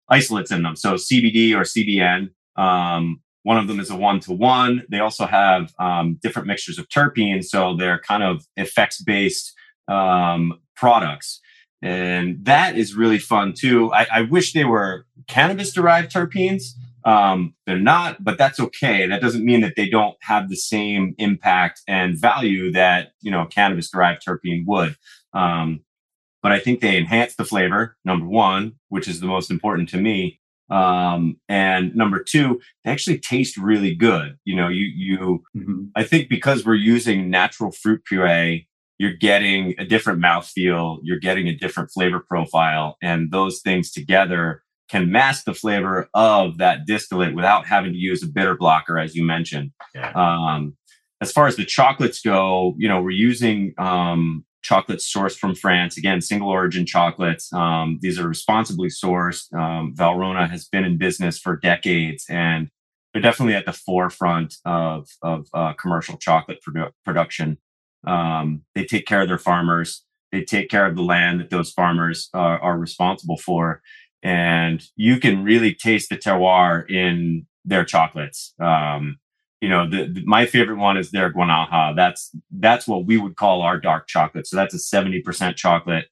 isolates in them. So CBD or CBN. Um, one of them is a one to one. They also have um, different mixtures of terpenes. So they're kind of effects based um, products. And that is really fun too. I, I wish they were cannabis derived terpenes. Um, they're not, but that's okay. That doesn't mean that they don't have the same impact and value that, you know, cannabis derived terpene would. Um, but I think they enhance the flavor, number one, which is the most important to me. Um, and number two, they actually taste really good. You know, you, you, mm-hmm. I think because we're using natural fruit puree you're getting a different mouthfeel, you're getting a different flavor profile, and those things together can mask the flavor of that distillate without having to use a bitter blocker, as you mentioned. Yeah. Um, as far as the chocolates go, you know, we're using um, chocolates sourced from France. Again, single origin chocolates. Um, these are responsibly sourced. Um, Valrhona has been in business for decades, and they're definitely at the forefront of of uh, commercial chocolate produ- production. Um, they take care of their farmers. They take care of the land that those farmers are, are responsible for. And you can really taste the terroir in their chocolates. Um, you know, the, the, my favorite one is their guanaja. That's that's what we would call our dark chocolate. So that's a seventy percent chocolate.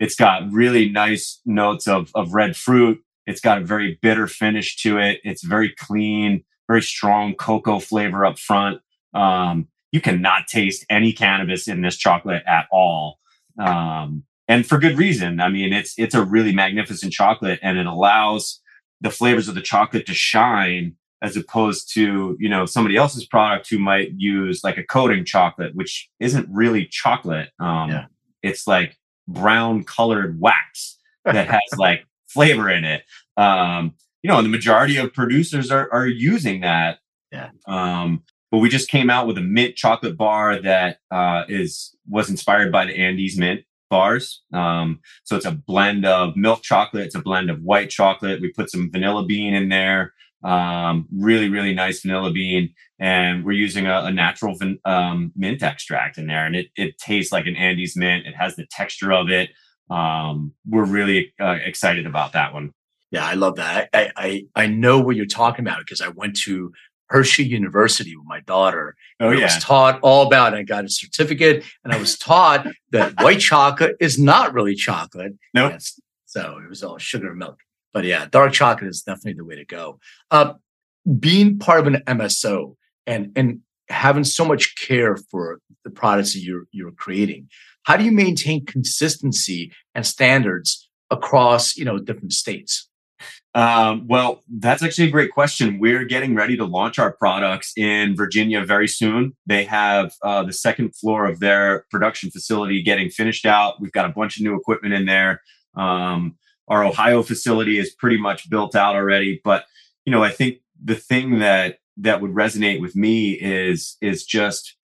It's got really nice notes of of red fruit. It's got a very bitter finish to it. It's very clean, very strong cocoa flavor up front. Um, you cannot taste any cannabis in this chocolate at all. Um, and for good reason. I mean, it's it's a really magnificent chocolate and it allows the flavors of the chocolate to shine as opposed to, you know, somebody else's product who might use like a coating chocolate, which isn't really chocolate. Um, yeah. it's like brown colored wax that has like flavor in it. Um, you know, and the majority of producers are, are using that. Yeah. Um, but we just came out with a mint chocolate bar that uh, is was inspired by the Andes mint bars. Um, so it's a blend of milk chocolate, it's a blend of white chocolate. We put some vanilla bean in there, um, really, really nice vanilla bean. And we're using a, a natural um, mint extract in there. And it, it tastes like an Andes mint. It has the texture of it. Um, we're really uh, excited about that one. Yeah, I love that. I, I, I know what you're talking about because I went to Hershey University with my daughter. Oh, yeah. I was taught all about it. I got a certificate and I was taught that white chocolate is not really chocolate. No. Nope. So it was all sugar and milk. But yeah, dark chocolate is definitely the way to go. Uh, being part of an MSO and, and having so much care for the products that you're, you're creating, how do you maintain consistency and standards across, you know, different states? Um, well, that's actually a great question. We're getting ready to launch our products in Virginia very soon. They have uh, the second floor of their production facility getting finished out. We've got a bunch of new equipment in there. Um, our Ohio facility is pretty much built out already. But you know, I think the thing that that would resonate with me is is just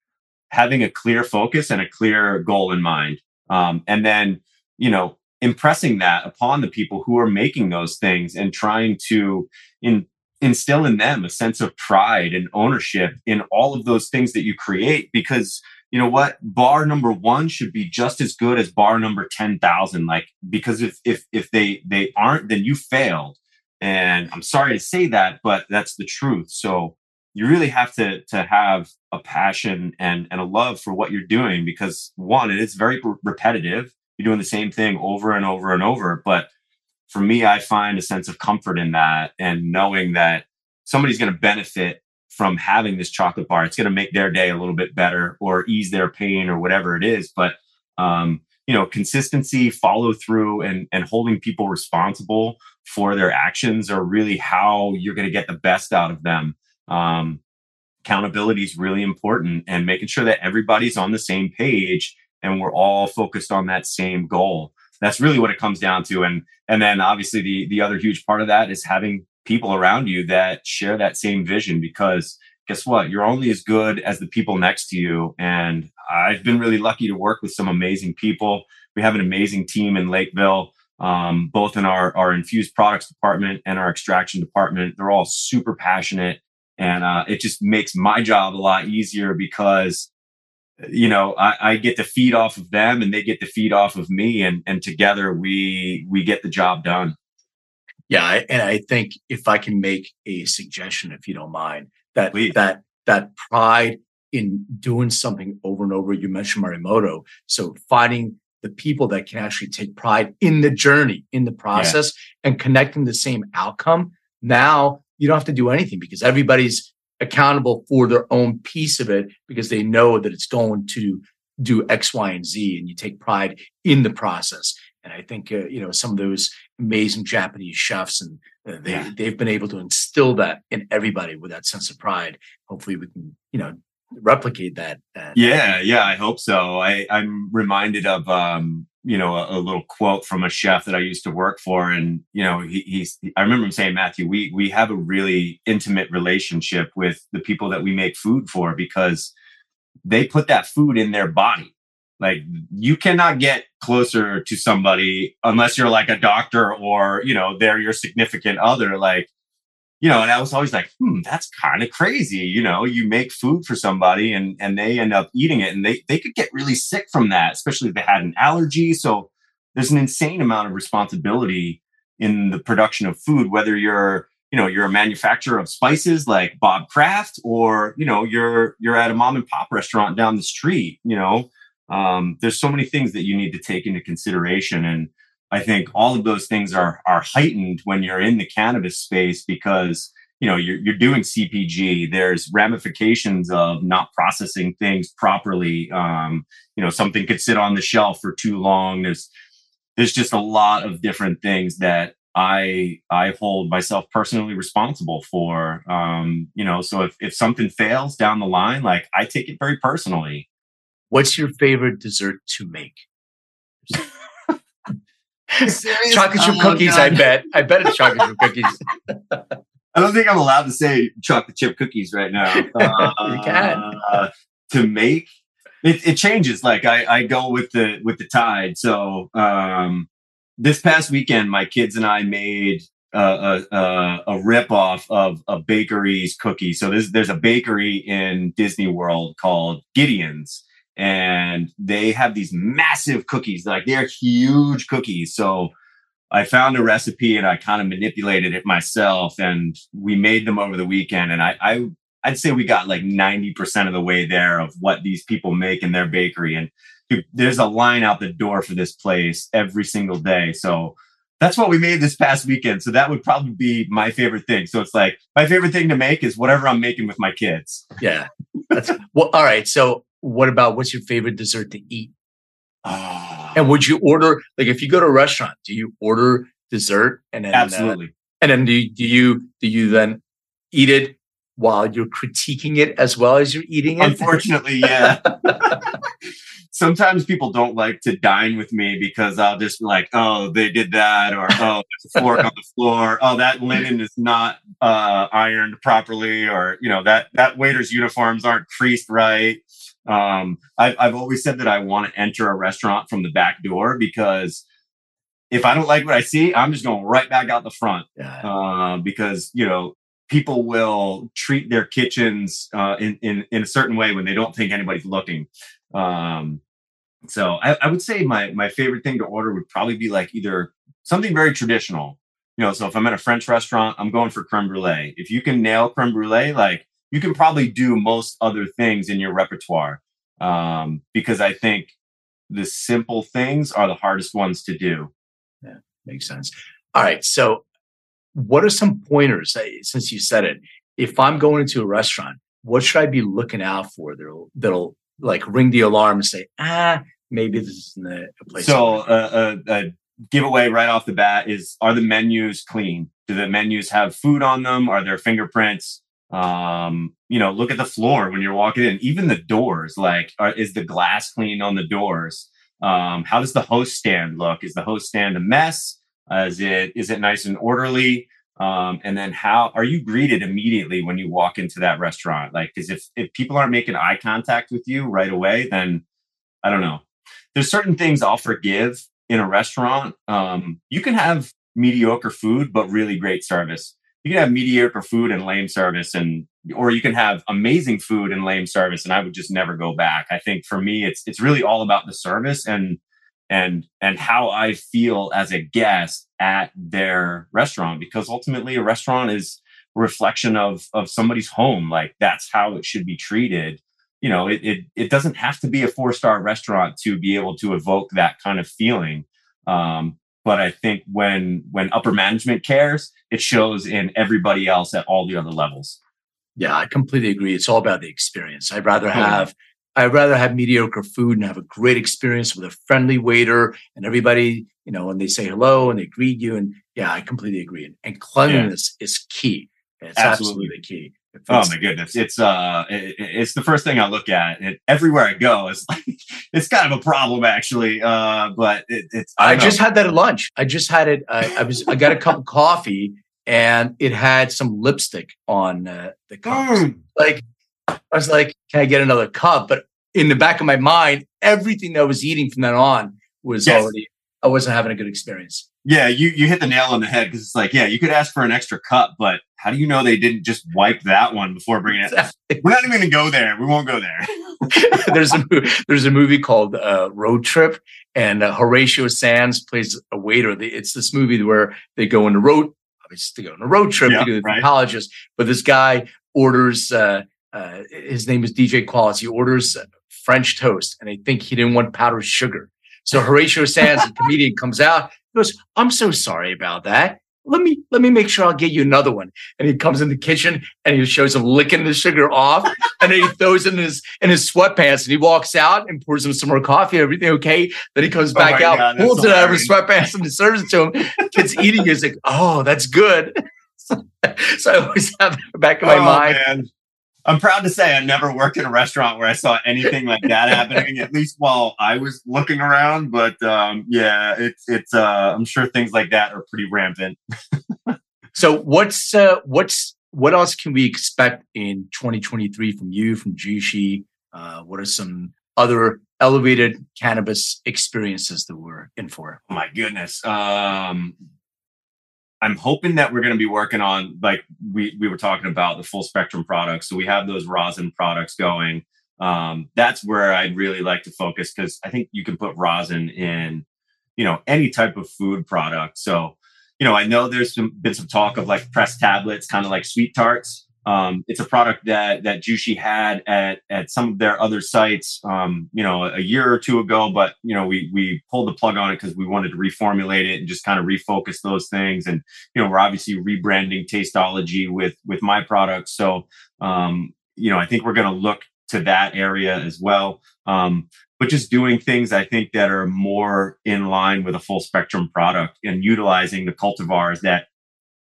having a clear focus and a clear goal in mind. Um, and then, you know, impressing that upon the people who are making those things and trying to in, instill in them a sense of pride and ownership in all of those things that you create because you know what? Bar number one should be just as good as bar number 10,000 like because if if if they they aren't then you failed. And i'm sorry to say that but that's the truth. So you really have to to have a passion and and a love for what you're doing because one it is very repetitive you're doing the same thing over and over and over. But for me, I find a sense of comfort in that and knowing that somebody's going to benefit from having this chocolate bar. It's going to make their day a little bit better or ease their pain or whatever it is. But, um, you know, consistency, follow through, and, and holding people responsible for their actions are really how you're going to get the best out of them. Um, accountability is really important and making sure that everybody's on the same page and we're all focused on that same goal. That's really what it comes down to. And and then obviously the the other huge part of that is having people around you that share that same vision because guess what? You're only as good as the people next to you. And I've been really lucky to work with some amazing people. We have an amazing team in Lakeville, um, both in our, our infused products department and our extraction department. They're all super passionate. And uh, it just makes my job a lot easier because you know I, I, get to feed off of them and they get to feed off of me and and together we we get the job done yeah and i think if i can make a suggestion if you don't mind that Please. that that pride in doing something over and over you mentioned Morimoto so finding the people that can actually take pride in the journey in the process yeah. and connecting the same outcome now you don't have to do anything because everybody's accountable for their own piece of it because they know that it's going to do X, Y, and Z, and you take pride in the process. And I think uh, you know some of those amazing Japanese chefs, and uh, they yeah. they've been able to instill that in everybody with that sense of pride. Hopefully, we can you know replicate that. that yeah, yeah, I hope so. I I'm reminded of um you know, a, a, little quote from a chef that I used to work for. And, you know, he, he's, I remember him saying, Matthew, we, we have a really intimate relationship with the people that we make food for because they put that food in their body. Like you cannot get closer to somebody unless you're like a doctor or, you know, they're your significant other. Like you know, and I was always like, hmm, that's kind of crazy. You know, you make food for somebody and and they end up eating it and they they could get really sick from that, especially if they had an allergy. So there's an insane amount of responsibility in the production of food, whether you're you know you're a manufacturer of spices like Bob Kraft, or you know you're you're at a mom and pop restaurant down the street. You know, um, there's so many things that you need to take into consideration, and I think all of those things are are heightened when you're in the cannabis space because you know you're you're doing CPG. There's ramifications of not processing things properly. Um, you know, something could sit on the shelf for too long. There's there's just a lot of different things that I I hold myself personally responsible for. Um, you know, so if if something fails down the line, like I take it very personally. What's your favorite dessert to make? chocolate chip oh, cookies, God. I bet. I bet it's chocolate chip cookies. I don't think I'm allowed to say chocolate chip cookies right now. Uh, you can. Uh, to make it, it changes. Like I, I go with the with the tide. So um, this past weekend, my kids and I made a, a, a rip off of a bakery's cookie. So there's there's a bakery in Disney World called Gideon's, and they have these massive cookies. Like they're huge cookies. So I found a recipe and I kind of manipulated it myself, and we made them over the weekend. And I, I I'd say we got like 90% of the way there of what these people make in their bakery. And there's a line out the door for this place every single day. So that's what we made this past weekend. So that would probably be my favorite thing. So it's like my favorite thing to make is whatever I'm making with my kids. Yeah. That's well, all right. So what about what's your favorite dessert to eat? Oh. And would you order like if you go to a restaurant, do you order dessert and then uh, absolutely, uh, and then do you, do you do you then eat it while you're critiquing it as well as you're eating it? Unfortunately, yeah. Sometimes people don't like to dine with me because I'll just be like, oh, they did that, or oh, there's a fork on the floor. Oh, that linen is not uh, ironed properly, or you know that that waiter's uniforms aren't creased right. Um, I've, I've always said that I want to enter a restaurant from the back door because if I don't like what I see, I'm just going right back out the front. Uh, because you know people will treat their kitchens uh, in, in, in a certain way when they don't think anybody's looking. Um, so I, I, would say my my favorite thing to order would probably be like either something very traditional. You know, so if I'm at a French restaurant, I'm going for creme brulee. If you can nail creme brulee, like you can probably do most other things in your repertoire. Um, because I think the simple things are the hardest ones to do. Yeah, makes sense. All right. So what are some pointers since you said it? If I'm going into a restaurant, what should I be looking out for that'll, that'll like ring the alarm and say, ah, maybe this isn't a place. So, uh, a, a giveaway right off the bat is: Are the menus clean? Do the menus have food on them? Are there fingerprints? Um, you know, look at the floor when you're walking in. Even the doors, like, are, is the glass clean on the doors? Um, how does the host stand look? Is the host stand a mess? Uh, is it is it nice and orderly? Um, and then how are you greeted immediately when you walk into that restaurant? Like, because if if people aren't making eye contact with you right away, then I don't know. There's certain things I'll forgive in a restaurant. Um, you can have mediocre food but really great service. You can have mediocre food and lame service, and or you can have amazing food and lame service, and I would just never go back. I think for me, it's it's really all about the service and and and how I feel as a guest at their restaurant because ultimately a restaurant is a reflection of of somebody's home like that's how it should be treated you know it it, it doesn't have to be a four star restaurant to be able to evoke that kind of feeling um, but I think when when upper management cares it shows in everybody else at all the other levels yeah I completely agree it's all about the experience I'd rather have I'd rather have mediocre food and have a great experience with a friendly waiter and everybody, you know, and they say hello and they greet you. And yeah, I completely agree. And, and cleanliness yeah. is key. It's absolutely, absolutely key. Oh my goodness. It's, uh, it, it's the first thing I look at it, everywhere I go. It's like, it's kind of a problem actually. Uh, but it, it's, I, I just had that at lunch. I just had it. I, I was, I got a cup of coffee and it had some lipstick on uh, the cup. Mm. Like I was like, can I get another cup? But in the back of my mind, everything that I was eating from then on was yes. already, I wasn't having a good experience. Yeah, you, you hit the nail on the head because it's like, yeah, you could ask for an extra cup, but how do you know they didn't just wipe that one before bringing it? We're not even going to go there. We won't go there. there's a there's a movie called uh, Road Trip, and uh, Horatio Sanz plays a waiter. It's this movie where they go on a road, obviously they go on a road trip to go to right. but this guy orders. Uh, uh, his name is DJ Qualls. He orders French toast, and I think he didn't want powdered sugar. So Horatio Sanz, the comedian, comes out, He goes, I'm so sorry about that. Let me let me make sure I'll get you another one. And he comes in the kitchen and he shows him licking the sugar off, and then he throws it in his in his sweatpants and he walks out and pours him some more coffee. Everything okay? Then he comes Oh back my out, God, pulls it out of his sweatpants and serves it to him. Kid's eating. He's like, "Oh, that's good." so I always have that in the back of my Oh, mind. man. I'm proud to say I never worked in a restaurant where I saw anything like that happening, at least while I was looking around. But um, yeah, it's it's. Uh, I'm sure things like that are pretty rampant. So what's uh, what's what else can we expect in 2023 from you from Jushi? Uh, what are some other elevated cannabis experiences that we're in for? Oh my goodness. Um, I'm hoping that we're going to be working on like we we were talking about the full spectrum products. So we have those rosin products going. Um, that's where I'd really like to focus because I think you can put rosin in, you know, any type of food product. So, you know, I know there's some, been some talk of like pressed tablets, kind of like sweet tarts. Um, it's a product that that Jushi had at at some of their other sites, um, you know, a year or two ago. But you know, we we pulled the plug on it because we wanted to reformulate it and just kind of refocus those things. And you know, we're obviously rebranding Tasteology with with my products. So um, you know, I think we're going to look to that area as well. Um, but just doing things I think that are more in line with a full spectrum product and utilizing the cultivars that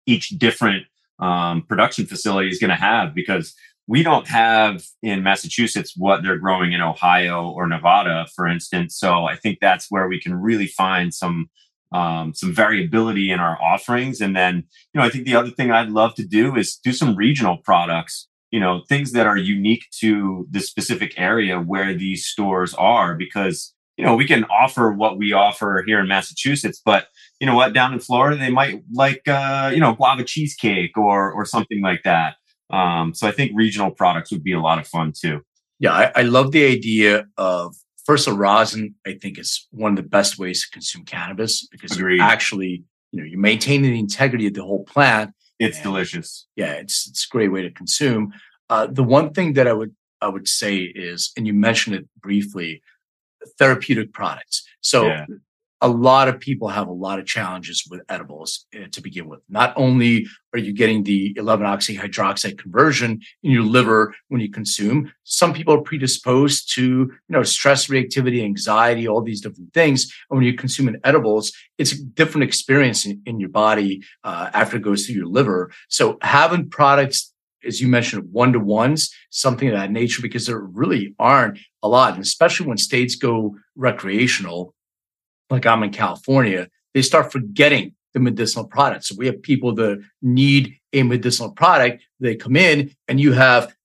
each different um, production facility is going to have because we don't have in Massachusetts what they're growing in Ohio or Nevada, for instance. So I think that's where we can really find some um, some variability in our offerings. And then, you know, I think the other thing I'd love to do is do some regional products. You know, things that are unique to the specific area where these stores are, because you know we can offer what we offer here in Massachusetts, but you know what, down in Florida, they might like, uh, you know, guava cheesecake or, or something like that. Um, so I think regional products would be a lot of fun too. Yeah, I, I love the idea of first of rosin. I think is one of the best ways to consume cannabis because Agreed. you actually, you know, you're maintaining the integrity of the whole plant. It's delicious. Yeah, it's it's a great way to consume. Uh, the one thing that I would I would say is, and you mentioned it briefly, therapeutic products. So Yeah. a lot of people have a lot of challenges with edibles uh, to begin with. Not only are you getting the 11 oxy hydroxide conversion in your liver when you consume, some people are predisposed to, you know, stress reactivity, anxiety, all these different things. And when you consume an edibles, it's a different experience in, in your body uh, after it goes through your liver. So having products as you mentioned, one to ones, something of that nature, because there really aren't a lot, and especially when states go recreational, like I'm in California, they start forgetting the medicinal products. So we have people that need a medicinal product. They come in and you have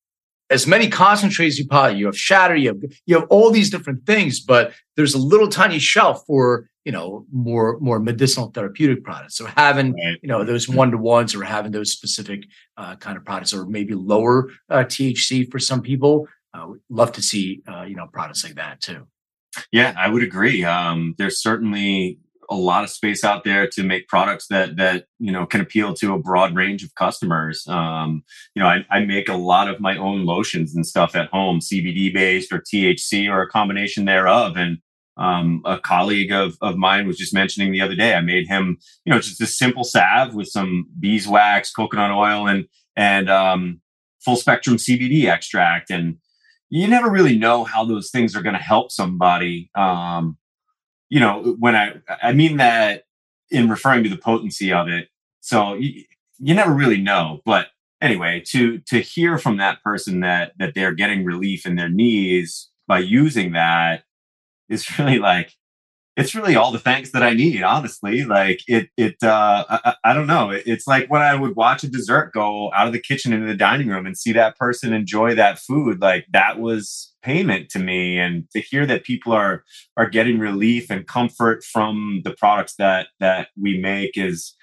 as many concentrates you probably you have shatter, you have you have all these different things, but there's a little tiny shelf for you know more more medicinal therapeutic products. So having Right. you know those one to ones or having those specific uh, kind of products or maybe lower uh, THC for some people, uh, love to see uh, you know products like that too. Yeah, I would agree. Um, there's certainly a lot of space out there to make products that that you know can appeal to a broad range of customers. Um, you know, I, I make a lot of my own lotions and stuff at home, CBD based or THC or a combination thereof. And um, a colleague of of mine was just mentioning the other day. I made him, you know, just a simple salve with some beeswax, coconut oil, and and um, full spectrum CBD extract and you never really know how those things are going to help somebody. Um, you know, when I I mean that in referring to the potency of it. So you, you never really know, but anyway, to to hear from that person that that they're getting relief in their knees by using that is really like it's really all the thanks that I need, honestly. Like it, it, uh, I, I don't know. It- It's like when I would watch a dessert go out of the kitchen into the dining room and see that person enjoy that food. Like that was payment to me. And to hear that people are, are getting relief and comfort from the products that, that we make is,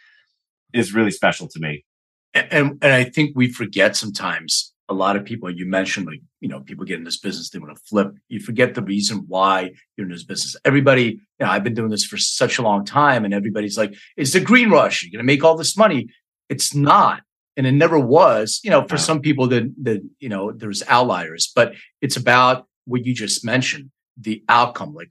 is really special to me. and and I think we forget sometimes a lot of people you mentioned like you know people get in this business they want to flip. You forget the reason why you're in this business. Everybody you know I've been doing this for such a long time and everybody's like it's the green rush. You're going to make all this money. It's not and it never was you know for some people that that you know there's outliers but it's about what you just mentioned the outcome. Like,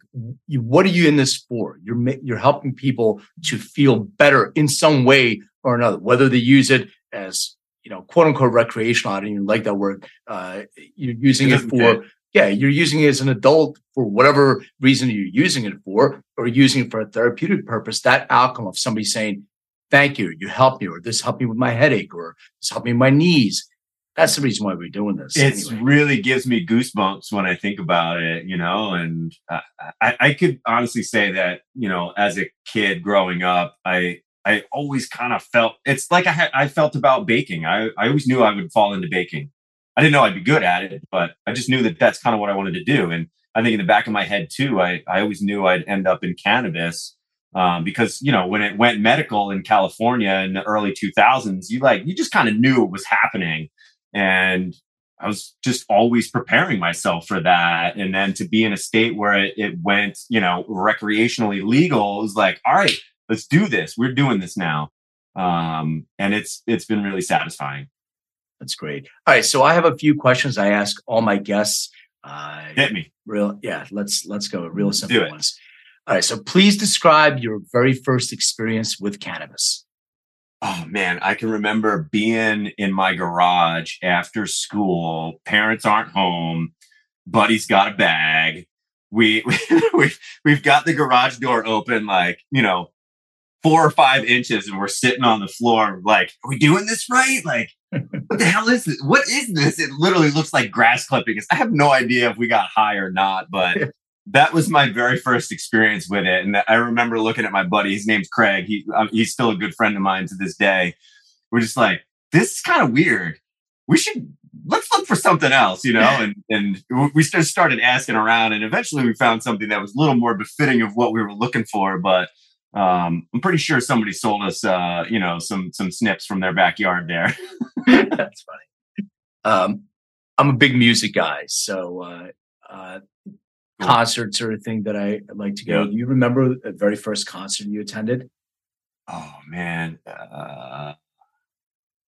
you, what are you in this for? You're you're helping people to feel better in some way or another, whether they use it as you know, quote unquote recreational. I don't even like that word. Uh, you're using it, it for fit. yeah, you're using it as an adult for whatever reason you're using it for, or using it for a therapeutic purpose. That outcome of somebody saying, "Thank you, you helped me," or "This helped me with my headache," or "This helped me with my knees." that's the reason why we're doing this. It anyway. really gives me goosebumps when I think about it, you know, and I, I, could honestly say that, you know, as a kid growing up, I, I always kind of felt it's like I had, I felt about baking. I, I always knew I would fall into baking. I didn't know I'd be good at it, but I just knew that that's kind of what I wanted to do. And I think in the back of my head too, I, I always knew I'd end up in cannabis. Um, because you know when it went medical in California in the early 2000s, you like you just kind of knew it was happening, and I was just always preparing myself for that. And then to be in a state where it, it went, you know, recreationally legal was like, all right, let's do this. We're doing this now. Um, and it's it's been really satisfying. That's great. All right. So I have a few questions I ask all my guests. Uh, Hit me. Real, yeah. Let's let's go. Real simple ones. All right. So please describe your very first experience with cannabis oh man, I can remember being in my garage after school. Parents aren't home. Buddy's got a bag. We, we we've got the garage door open, like you know, four or five inches, and we're sitting on the floor. Like, are we doing this right? Like, what the hell is this? What is this? It literally looks like grass clippings. I have no idea if we got high or not, but that was my very first experience with it. And I remember looking at my buddy. His name's Craig. He um, he's still a good friend of mine to this day. We're just like, this is kind of weird. We should let's look for something else, you know. And and we just started asking around, and eventually we found something that was a little more befitting of what we were looking for. But um, I'm pretty sure somebody sold us, uh, you know, some some snips from their backyard there. That's funny. Um, I'm a big music guy, so uh, uh, concerts are a thing that I like to go. Do you remember the very first concert you attended? Oh man. Uh,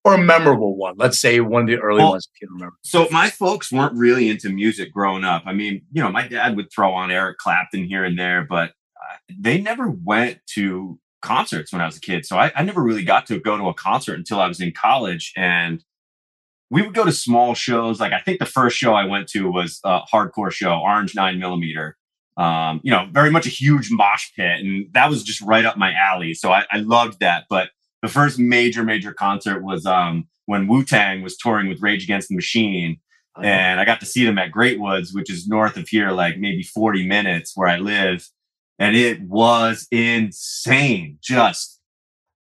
or a memorable one. Let's say one of the early well, ones you remember. So my folks weren't really into music growing up. I mean, you know, my dad would throw on Eric Clapton here and there, but they never went to concerts when I was a kid. So I, I never really got to go to a concert until I was in college. And we would go to small shows. Like I think the first show I went to was a hardcore show, Orange Nine Millimeter. Um, you know, very much a huge mosh pit, and that was just right up my alley. So I, I loved that. But the first major, major concert was um, when Wu Tang was touring with Rage Against the Machine, and I got to see them at Great Woods, which is north of here, like maybe 40 minutes where I live, and it was insane. Just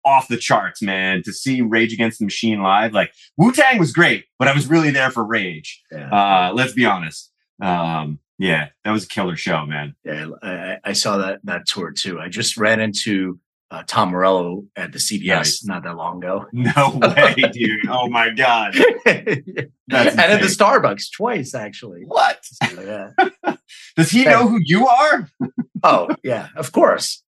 off the charts, man. To see Rage Against the Machine live, like Wu Tang was great, but I was really there for Rage. Yeah. Uh, let's be honest. Um, yeah, that was a killer show, man. Yeah, I, I, saw that that tour too. I just ran into uh, Tom Morello at the CVS not that long ago. No way, dude! Oh my god! and at the Starbucks twice, actually. What? So, yeah. Does he know who you are? oh yeah, of course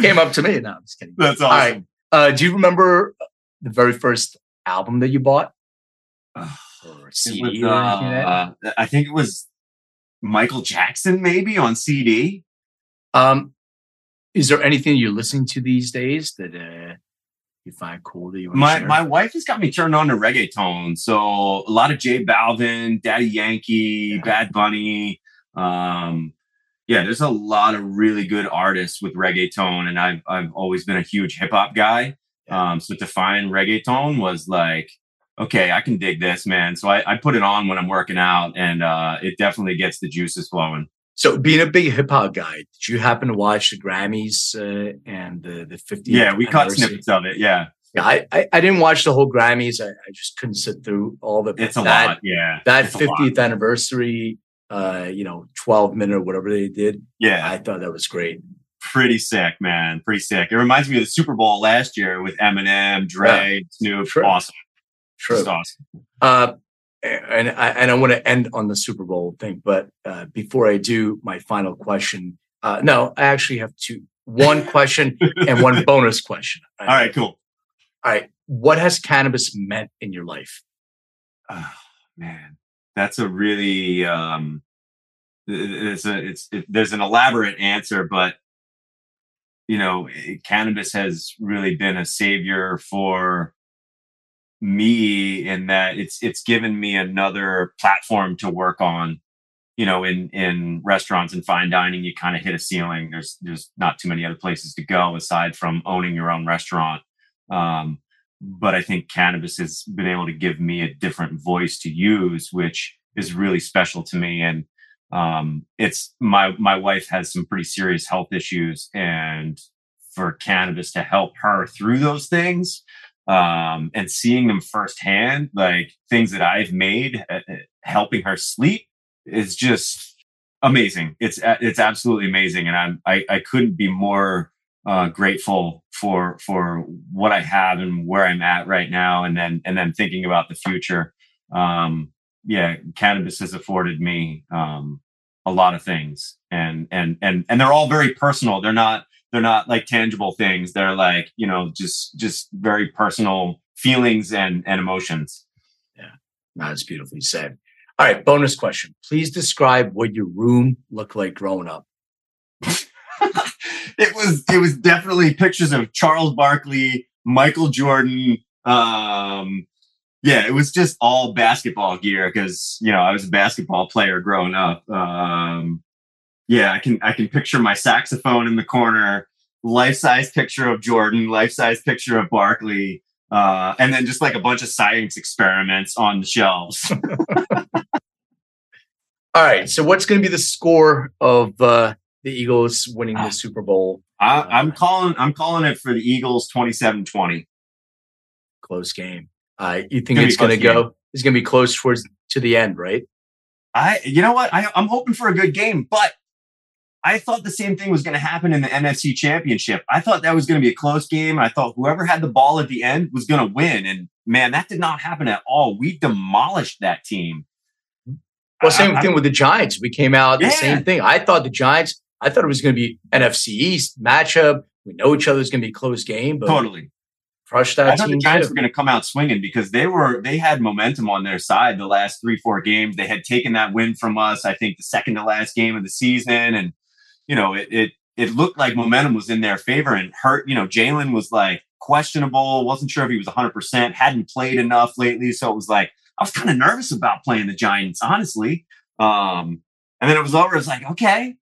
came up to me. No, I'm just kidding. That's awesome. All right. Uh, do you remember the very first album that you bought? or CD? Was, uh, I think it was Michael Jackson, maybe on CD. Um, is there anything you're listening to these days that uh, you find cool that you want my share? my wife has got me turned on to reggaeton, so a lot of J Balvin, Daddy Yankee, yeah. Bad Bunny. Um, yeah, there's a lot of really good artists with reggaeton, and I've I've always been a huge hip hop guy. Um, so to find reggaeton was like, okay, I can dig this, man. So I, I put it on when I'm working out, and uh, it definitely gets the juices flowing. So, being a big hip hop guy, did you happen to watch the Grammys uh, and the the 50th? Yeah, we caught snippets of it. Yeah. Yeah, I, I, I, didn't watch the whole Grammys. I, I, just couldn't sit through all the. It's a that, lot, yeah. That 50th anniversary uh, you know, 12 minute or whatever they did. Yeah. I thought that was great. Pretty sick, man. Pretty sick. It reminds me of the Super Bowl last year with Eminem, Dre, yeah. Snoop. True. Awesome. True. Just awesome. Uh, and I, and I want to end on the Super Bowl thing, but uh, before I do my final question, uh, no, I actually have two, one question and one bonus question. All right, cool. All right. What has cannabis meant in your life? Oh, man that's a really um, it's a it's it, there's an elaborate answer, but you know, cannabis has really been a savior for me in that it's it's given me another platform to work on. You know in in restaurants and fine dining you kind of hit a ceiling. There's there's not too many other places to go aside from owning your own restaurant. Um, but i think cannabis has been able to give me a different voice to use which is really special to me. And um, it's my my wife has some pretty serious health issues and for cannabis to help her through those things um, and seeing them firsthand like things that i've made uh, uh helping her sleep is just amazing it's uh, it's absolutely amazing and i'm i, I couldn't be more uh, grateful for for what i have and where i'm at right now and then and then thinking about the future um, yeah, cannabis has afforded me um, a lot of things, and and and and they're all very personal. They're not they're not like tangible things. They're like you know just just very personal feelings and and emotions. Yeah, that's beautifully said. All right, bonus question. Please describe what your room looked like growing up. it was it was definitely pictures of Charles Barkley, Michael Jordan, um, yeah, it was just all basketball gear because you know I was a basketball player growing up. Um, yeah, I can I can picture my saxophone in the corner, life size picture of Jordan, life size picture of Barkley, uh, and then just like a bunch of science experiments on the shelves. all right, so what's going to be the score of uh, the Eagles winning the ah. Super Bowl? I, am calling I'm calling it for the Eagles 27-20. Close game. Uh, you think it's going to go? It's going to be close towards to the end, right? I, you know what? I, I'm hoping for a good game, but I thought the same thing was going to happen in the NFC Championship. I thought that was going to be a close game. I thought whoever had the ball at the end was going to win. And man, that did not happen at all. We demolished that team. Well, same I, thing I, with the Giants. We came out yeah. the same thing. I thought the Giants. I thought it was going to be NFC East matchup. We know each other is going to be a close game, but totally crush that I thought the Giants too. were going to come out swinging because they were they had momentum on their side the last three four games. They had taken that win from us. I think the second to last game of the season, and you know it it it looked like momentum was in their favor. And hurt, you know, Jalen was like questionable. wasn't sure if he was 100. percent Hadn't played enough lately, so it was like I was kind of nervous about playing the Giants, honestly. Um, and then it was over. It was like okay.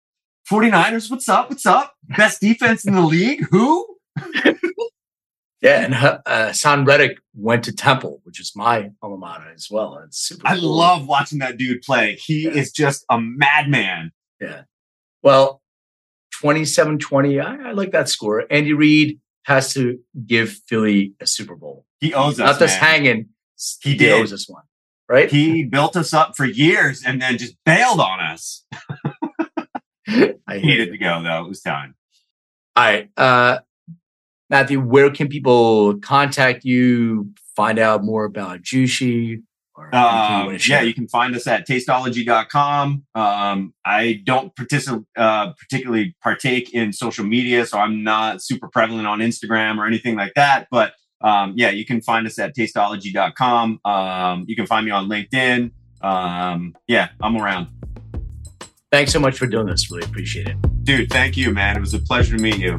49ers, what's up? What's up? Best defense in the league? Who? Yeah, and uh, Haason Reddick went to Temple, which is my alma mater as well. It's super. I cool. love watching that dude play. He yeah. is just a madman. Yeah. Well, 27 20, I, I, like that score. Andy Reid has to give Philly a Super Bowl. He owes us. Not just hanging. He, he did. owes us one, right? He built us up for years and then just bailed on us. I hated to go, though. It was time. All right. Uh, Matthew, where can people contact you, find out more about Jushi? Um, yeah, you can find us at tasteology.com. Um, I don't partic- uh, particularly partake in social media, so I'm not super prevalent on Instagram or anything like that. But um, yeah, you can find us at tasteology.com. Um, you can find me on LinkedIn. Um, yeah, I'm around. Thanks so much for doing this. Really appreciate it. Dude, thank you, man. It was a pleasure to meet you.